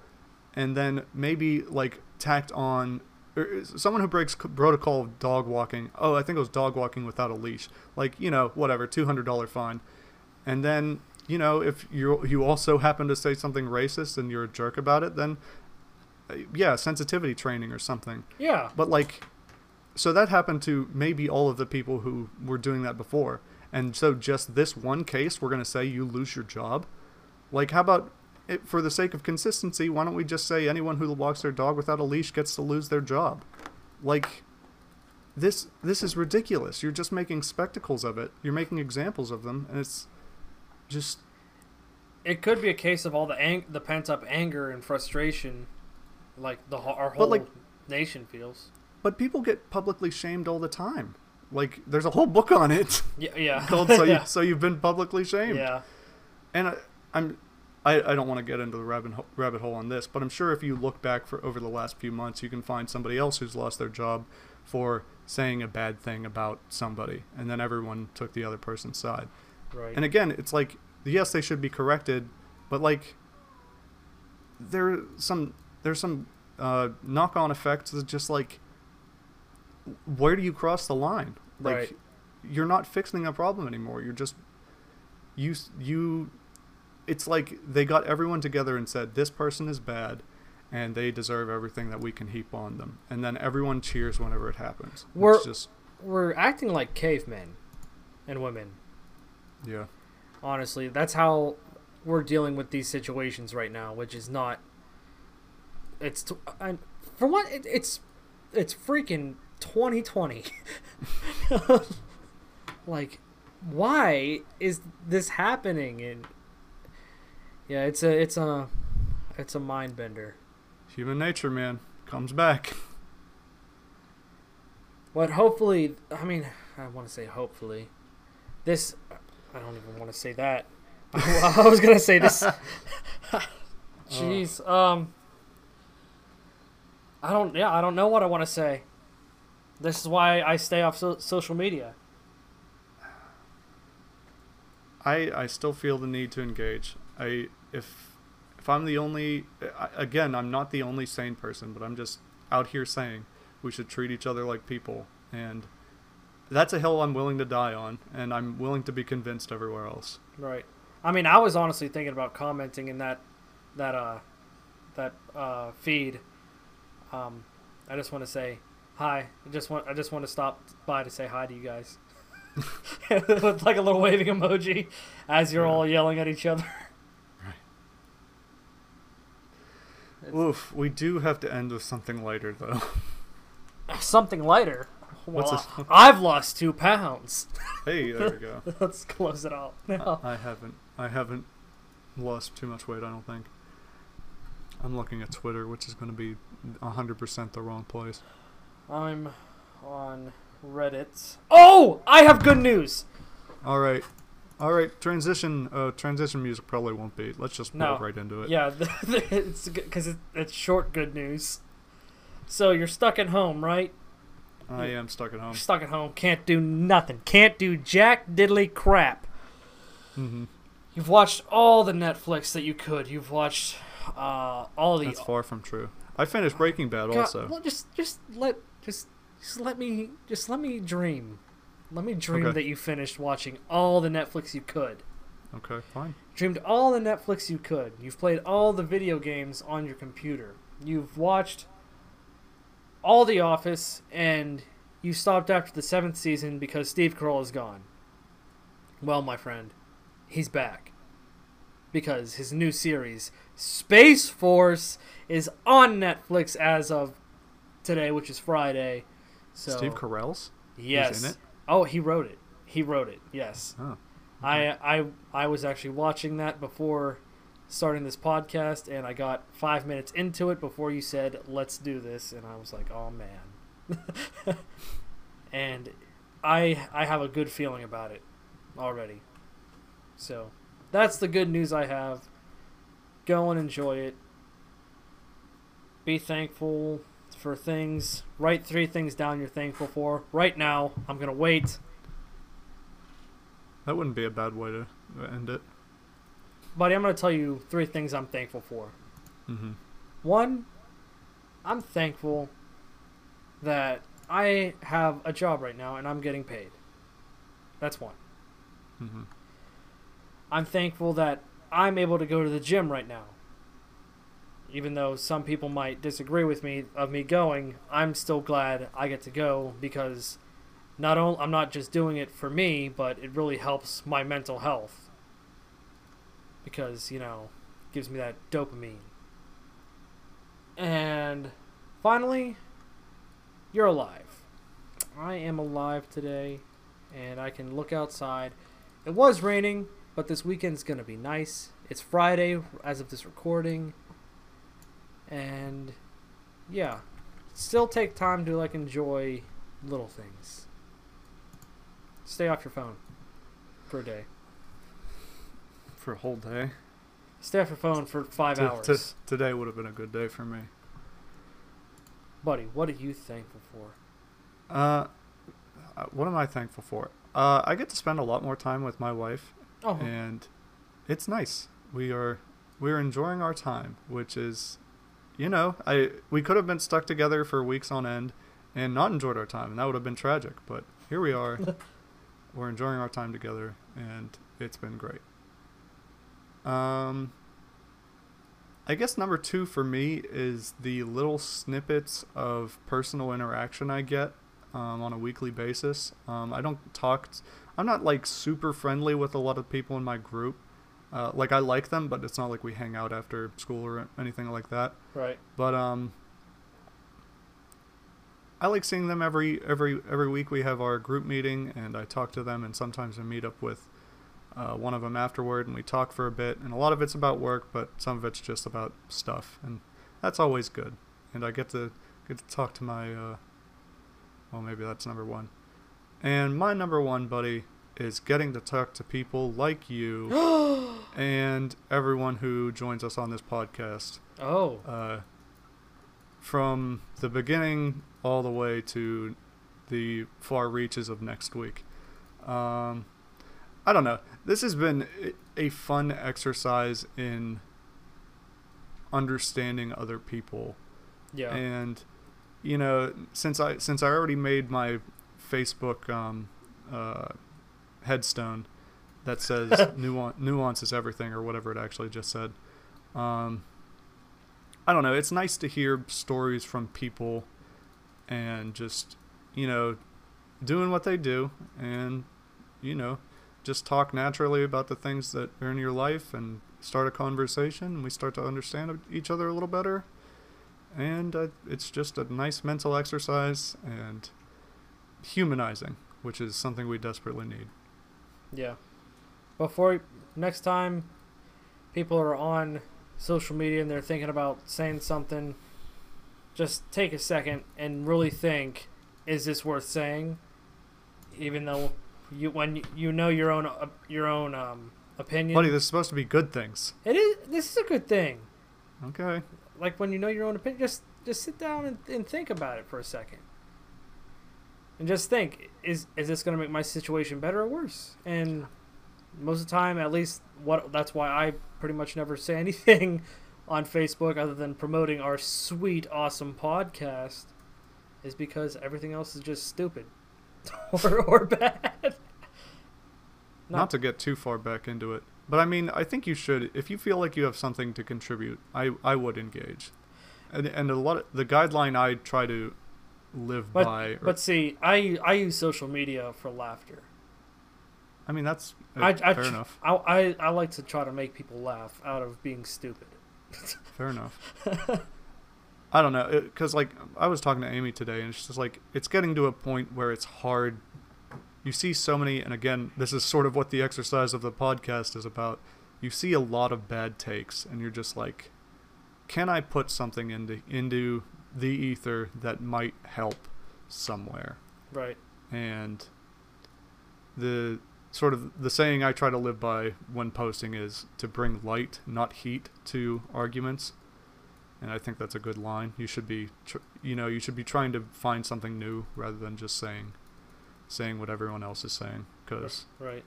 and then maybe like tacked on or someone who breaks protocol of dog walking. Oh, I think it was dog walking without a leash. Like you know, whatever, two hundred dollar fine, and then you know if you you also happen to say something racist and you're a jerk about it, then uh, yeah, sensitivity training or something. Yeah. But like, so that happened to maybe all of the people who were doing that before, and so just this one case, we're gonna say you lose your job. Like, how about it, for the sake of consistency, why don't we just say anyone who walks their dog without a leash gets to lose their job? Like, this this is ridiculous. You're just making spectacles of it. You're making examples of them, and it's just It could be a case of all the ang- the pent up anger and frustration, like the our whole like- nation feels. But people get publicly shamed all the time. Like, there's a whole book on it Yeah, yeah. called "So, yeah. you, so You've Been Publicly Shamed." yeah. and I, I'm I, I don't want to get into the rabbit ho- rabbit hole on this, but I'm sure if you look back for over the last few months, you can find somebody else who's lost their job for saying a bad thing about somebody, and then everyone took the other person's side. Right. And again, it's like yes, they should be corrected, but like there some there's some uh, knock-on effects that just like where do you cross the line? Like Right. you're not fixing a problem anymore. You're just you you it's like they got everyone together and said this person is bad and they deserve everything that we can heap on them. And then everyone cheers whenever it happens. We're- just We're acting like cavemen and women. Yeah. Honestly, that's how we're dealing with these situations right now, which is not. It's t- and for what it, it's it's freaking 2020. like, why is this happening? And yeah, it's a it's a it's a mind bender. Human nature, man, comes back. But hopefully, I mean, I want to say hopefully, this. I don't even want to say that. I was gonna say this. Jeez. Um. I don't. Yeah, I don't know what I want to say. This is why I stay off so- social media. I I still feel the need to engage. I if if I'm the only I, again, I'm not the only sane person, but I'm just out here saying we should treat each other like people and that's a hill I'm willing to die on and I'm willing to be convinced everywhere else. Right. I mean, I was honestly thinking about commenting in that that uh that uh feed. Um, I just want to say hi. I just want I just want to stop by to say hi to you guys. With like a little waving emoji as you're Yeah. all yelling at each other. It's- Oof, we do have to end with something lighter though. Something lighter. Well, What's this? I've lost two pounds. hey, there we go. Let's close it out now. I haven't I haven't lost too much weight, I don't think. I'm looking at Twitter, which is going to be 100% the wrong place. I'm on Reddit. Oh, I have good news. All right, all right. Transition, uh, transition music probably won't be. Let's just No. right into it. Yeah, it's because it, it's short good news. So you're stuck at home, right? I am stuck at home. Stuck at home, can't do nothing, can't do jack diddly crap. hmm You've watched all the Netflix that you could. You've watched uh, all the. That's far from true. I finished Breaking Bad God, also. well, just just let just just let me just let me dream. Let me dream Okay. that you finished watching all the Netflix you could. Okay, fine. Dreamed all the Netflix you could. You've played all the video games on your computer. You've watched all The Office, and you stopped after the seventh season because Steve Carell is gone. Well, my friend, he's back. Because his new series, Space Force, is on Netflix as of today, which is Friday. So Steve Carell's. yes. in it? Oh, he wrote it. He wrote it. Yes. Oh, I I I was actually watching that before starting this podcast, and I got five minutes into it before you said let's do this, and I was like, oh man. and I I have a good feeling about it already. So that's the good news I have. Go and enjoy it. Be thankful for things. Write three things down you're thankful for. Right now, I'm gonna wait. that wouldn't be a bad way to end it. Buddy, I'm going to tell you three things I'm thankful for. Mm-hmm. One, I'm thankful that I have a job right now and I'm getting paid. That's one. Mm-hmm. I'm thankful that I'm able to go to the gym right now. Even though some people might disagree with me of me going, I'm still glad I get to go because not only I'm not just doing it for me, but it really helps my mental health. Because, you know, gives me that dopamine. And finally, you're alive. I am alive today and I can look outside. It was raining, but this weekend's gonna be nice. It's Friday as of this recording, and yeah, still take time to like enjoy little things. Stay off your phone for a day. For a whole day. Stay off your phone for five T- hours. t- today would have been a good day for me. Buddy, what are you thankful for? Uh, uh, what am I thankful for? Uh, I get to spend a lot more time with my wife, Oh, and it's nice. We are we are enjoying our time, which is, you know, I we could have been stuck together for weeks on end and not enjoyed our time, and that would have been tragic. But here we are. We're enjoying our time together, and it's been great. Um, I guess number two for me is the little snippets of personal interaction I get um, on a weekly basis. Um, I don't talk. T- I'm not like super friendly with a lot of people in my group. Uh, like I like them, but it's not like we hang out after school or anything like that. right. But um, I like seeing them every every every week. We have our group meeting, and I talk to them, and sometimes I meet up with uh, one of them afterward, and we talk for a bit. And a lot of it's about work, but some of it's just about stuff, and that's always good. And I get to get to talk to my uh, well, maybe that's number one. And my number one, buddy, is getting to talk to people like you and everyone who joins us on this podcast Oh, uh, from the beginning all the way to the far reaches of next week. Um, I don't know. This has been a- fun exercise in understanding other people, yeah. and you know, since I since I already made my Facebook um, uh, headstone that says nuance, nuance is everything or whatever it actually just said. Um, I don't know. It's nice to hear stories from people and just, you know, doing what they do and, you know, just talk naturally about the things that are in your life and start a conversation and we start to understand each other a little better. And uh, it's just a nice mental exercise and humanizing, which is something we desperately need. Yeah. Before next time people are on social media and they're thinking about saying something, just take a second and really think, is this worth saying? Even though you when you- know your own uh, your own um, opinion. Buddy, this is supposed to be good things. It is this is a good thing. Okay. Like when you know your own opinion, just just sit down and, and think about it for a second. And just think, is is this going to make my situation better or worse? And most of the time, at least what that's why I pretty much never say anything on Facebook other than promoting our sweet awesome podcast is because everything else is just stupid or or bad. not to get too far back into it but i mean i think you should if you feel like you have something to contribute i i would engage and, and a lot of the guideline i try to live But- by or- But see, I I use social media for laughter. i mean that's uh, I, I, fair enough I, I, I like to try to make people laugh out of being stupid. fair enough i don't know because like i was talking to amy today and it's just like it's getting to a point where it's hard. You see so many and again this is sort of what the exercise of the podcast is about. You see a lot of bad takes and you're just like can i put something into into the ether that might help somewhere? Right. and the sort of the saying i try to live by when posting is to bring light not heat to arguments and i think that's a good line you should be tr- you know you should be trying to find something new rather than just saying saying what everyone else is saying because Right.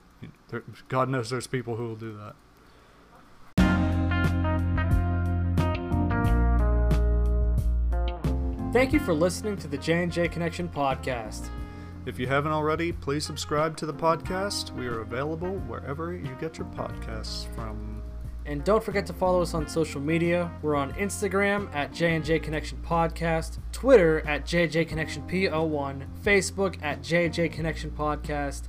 god knows there's people who will do that Thank you for listening to the J&J Connection podcast. If you haven't already, please subscribe to the podcast. We are available wherever you get your podcasts from. And don't forget to follow us on social media. We're on Instagram at J&J Connection Podcast, Twitter at JJ Connection P01, Facebook at JJ Connection Podcast,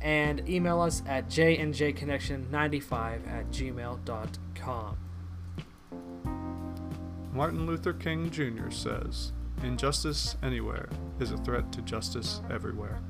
and email us at jnjconnection95 at gmail.com. Martin Luther King Jr. says, Injustice anywhere is a threat to justice everywhere.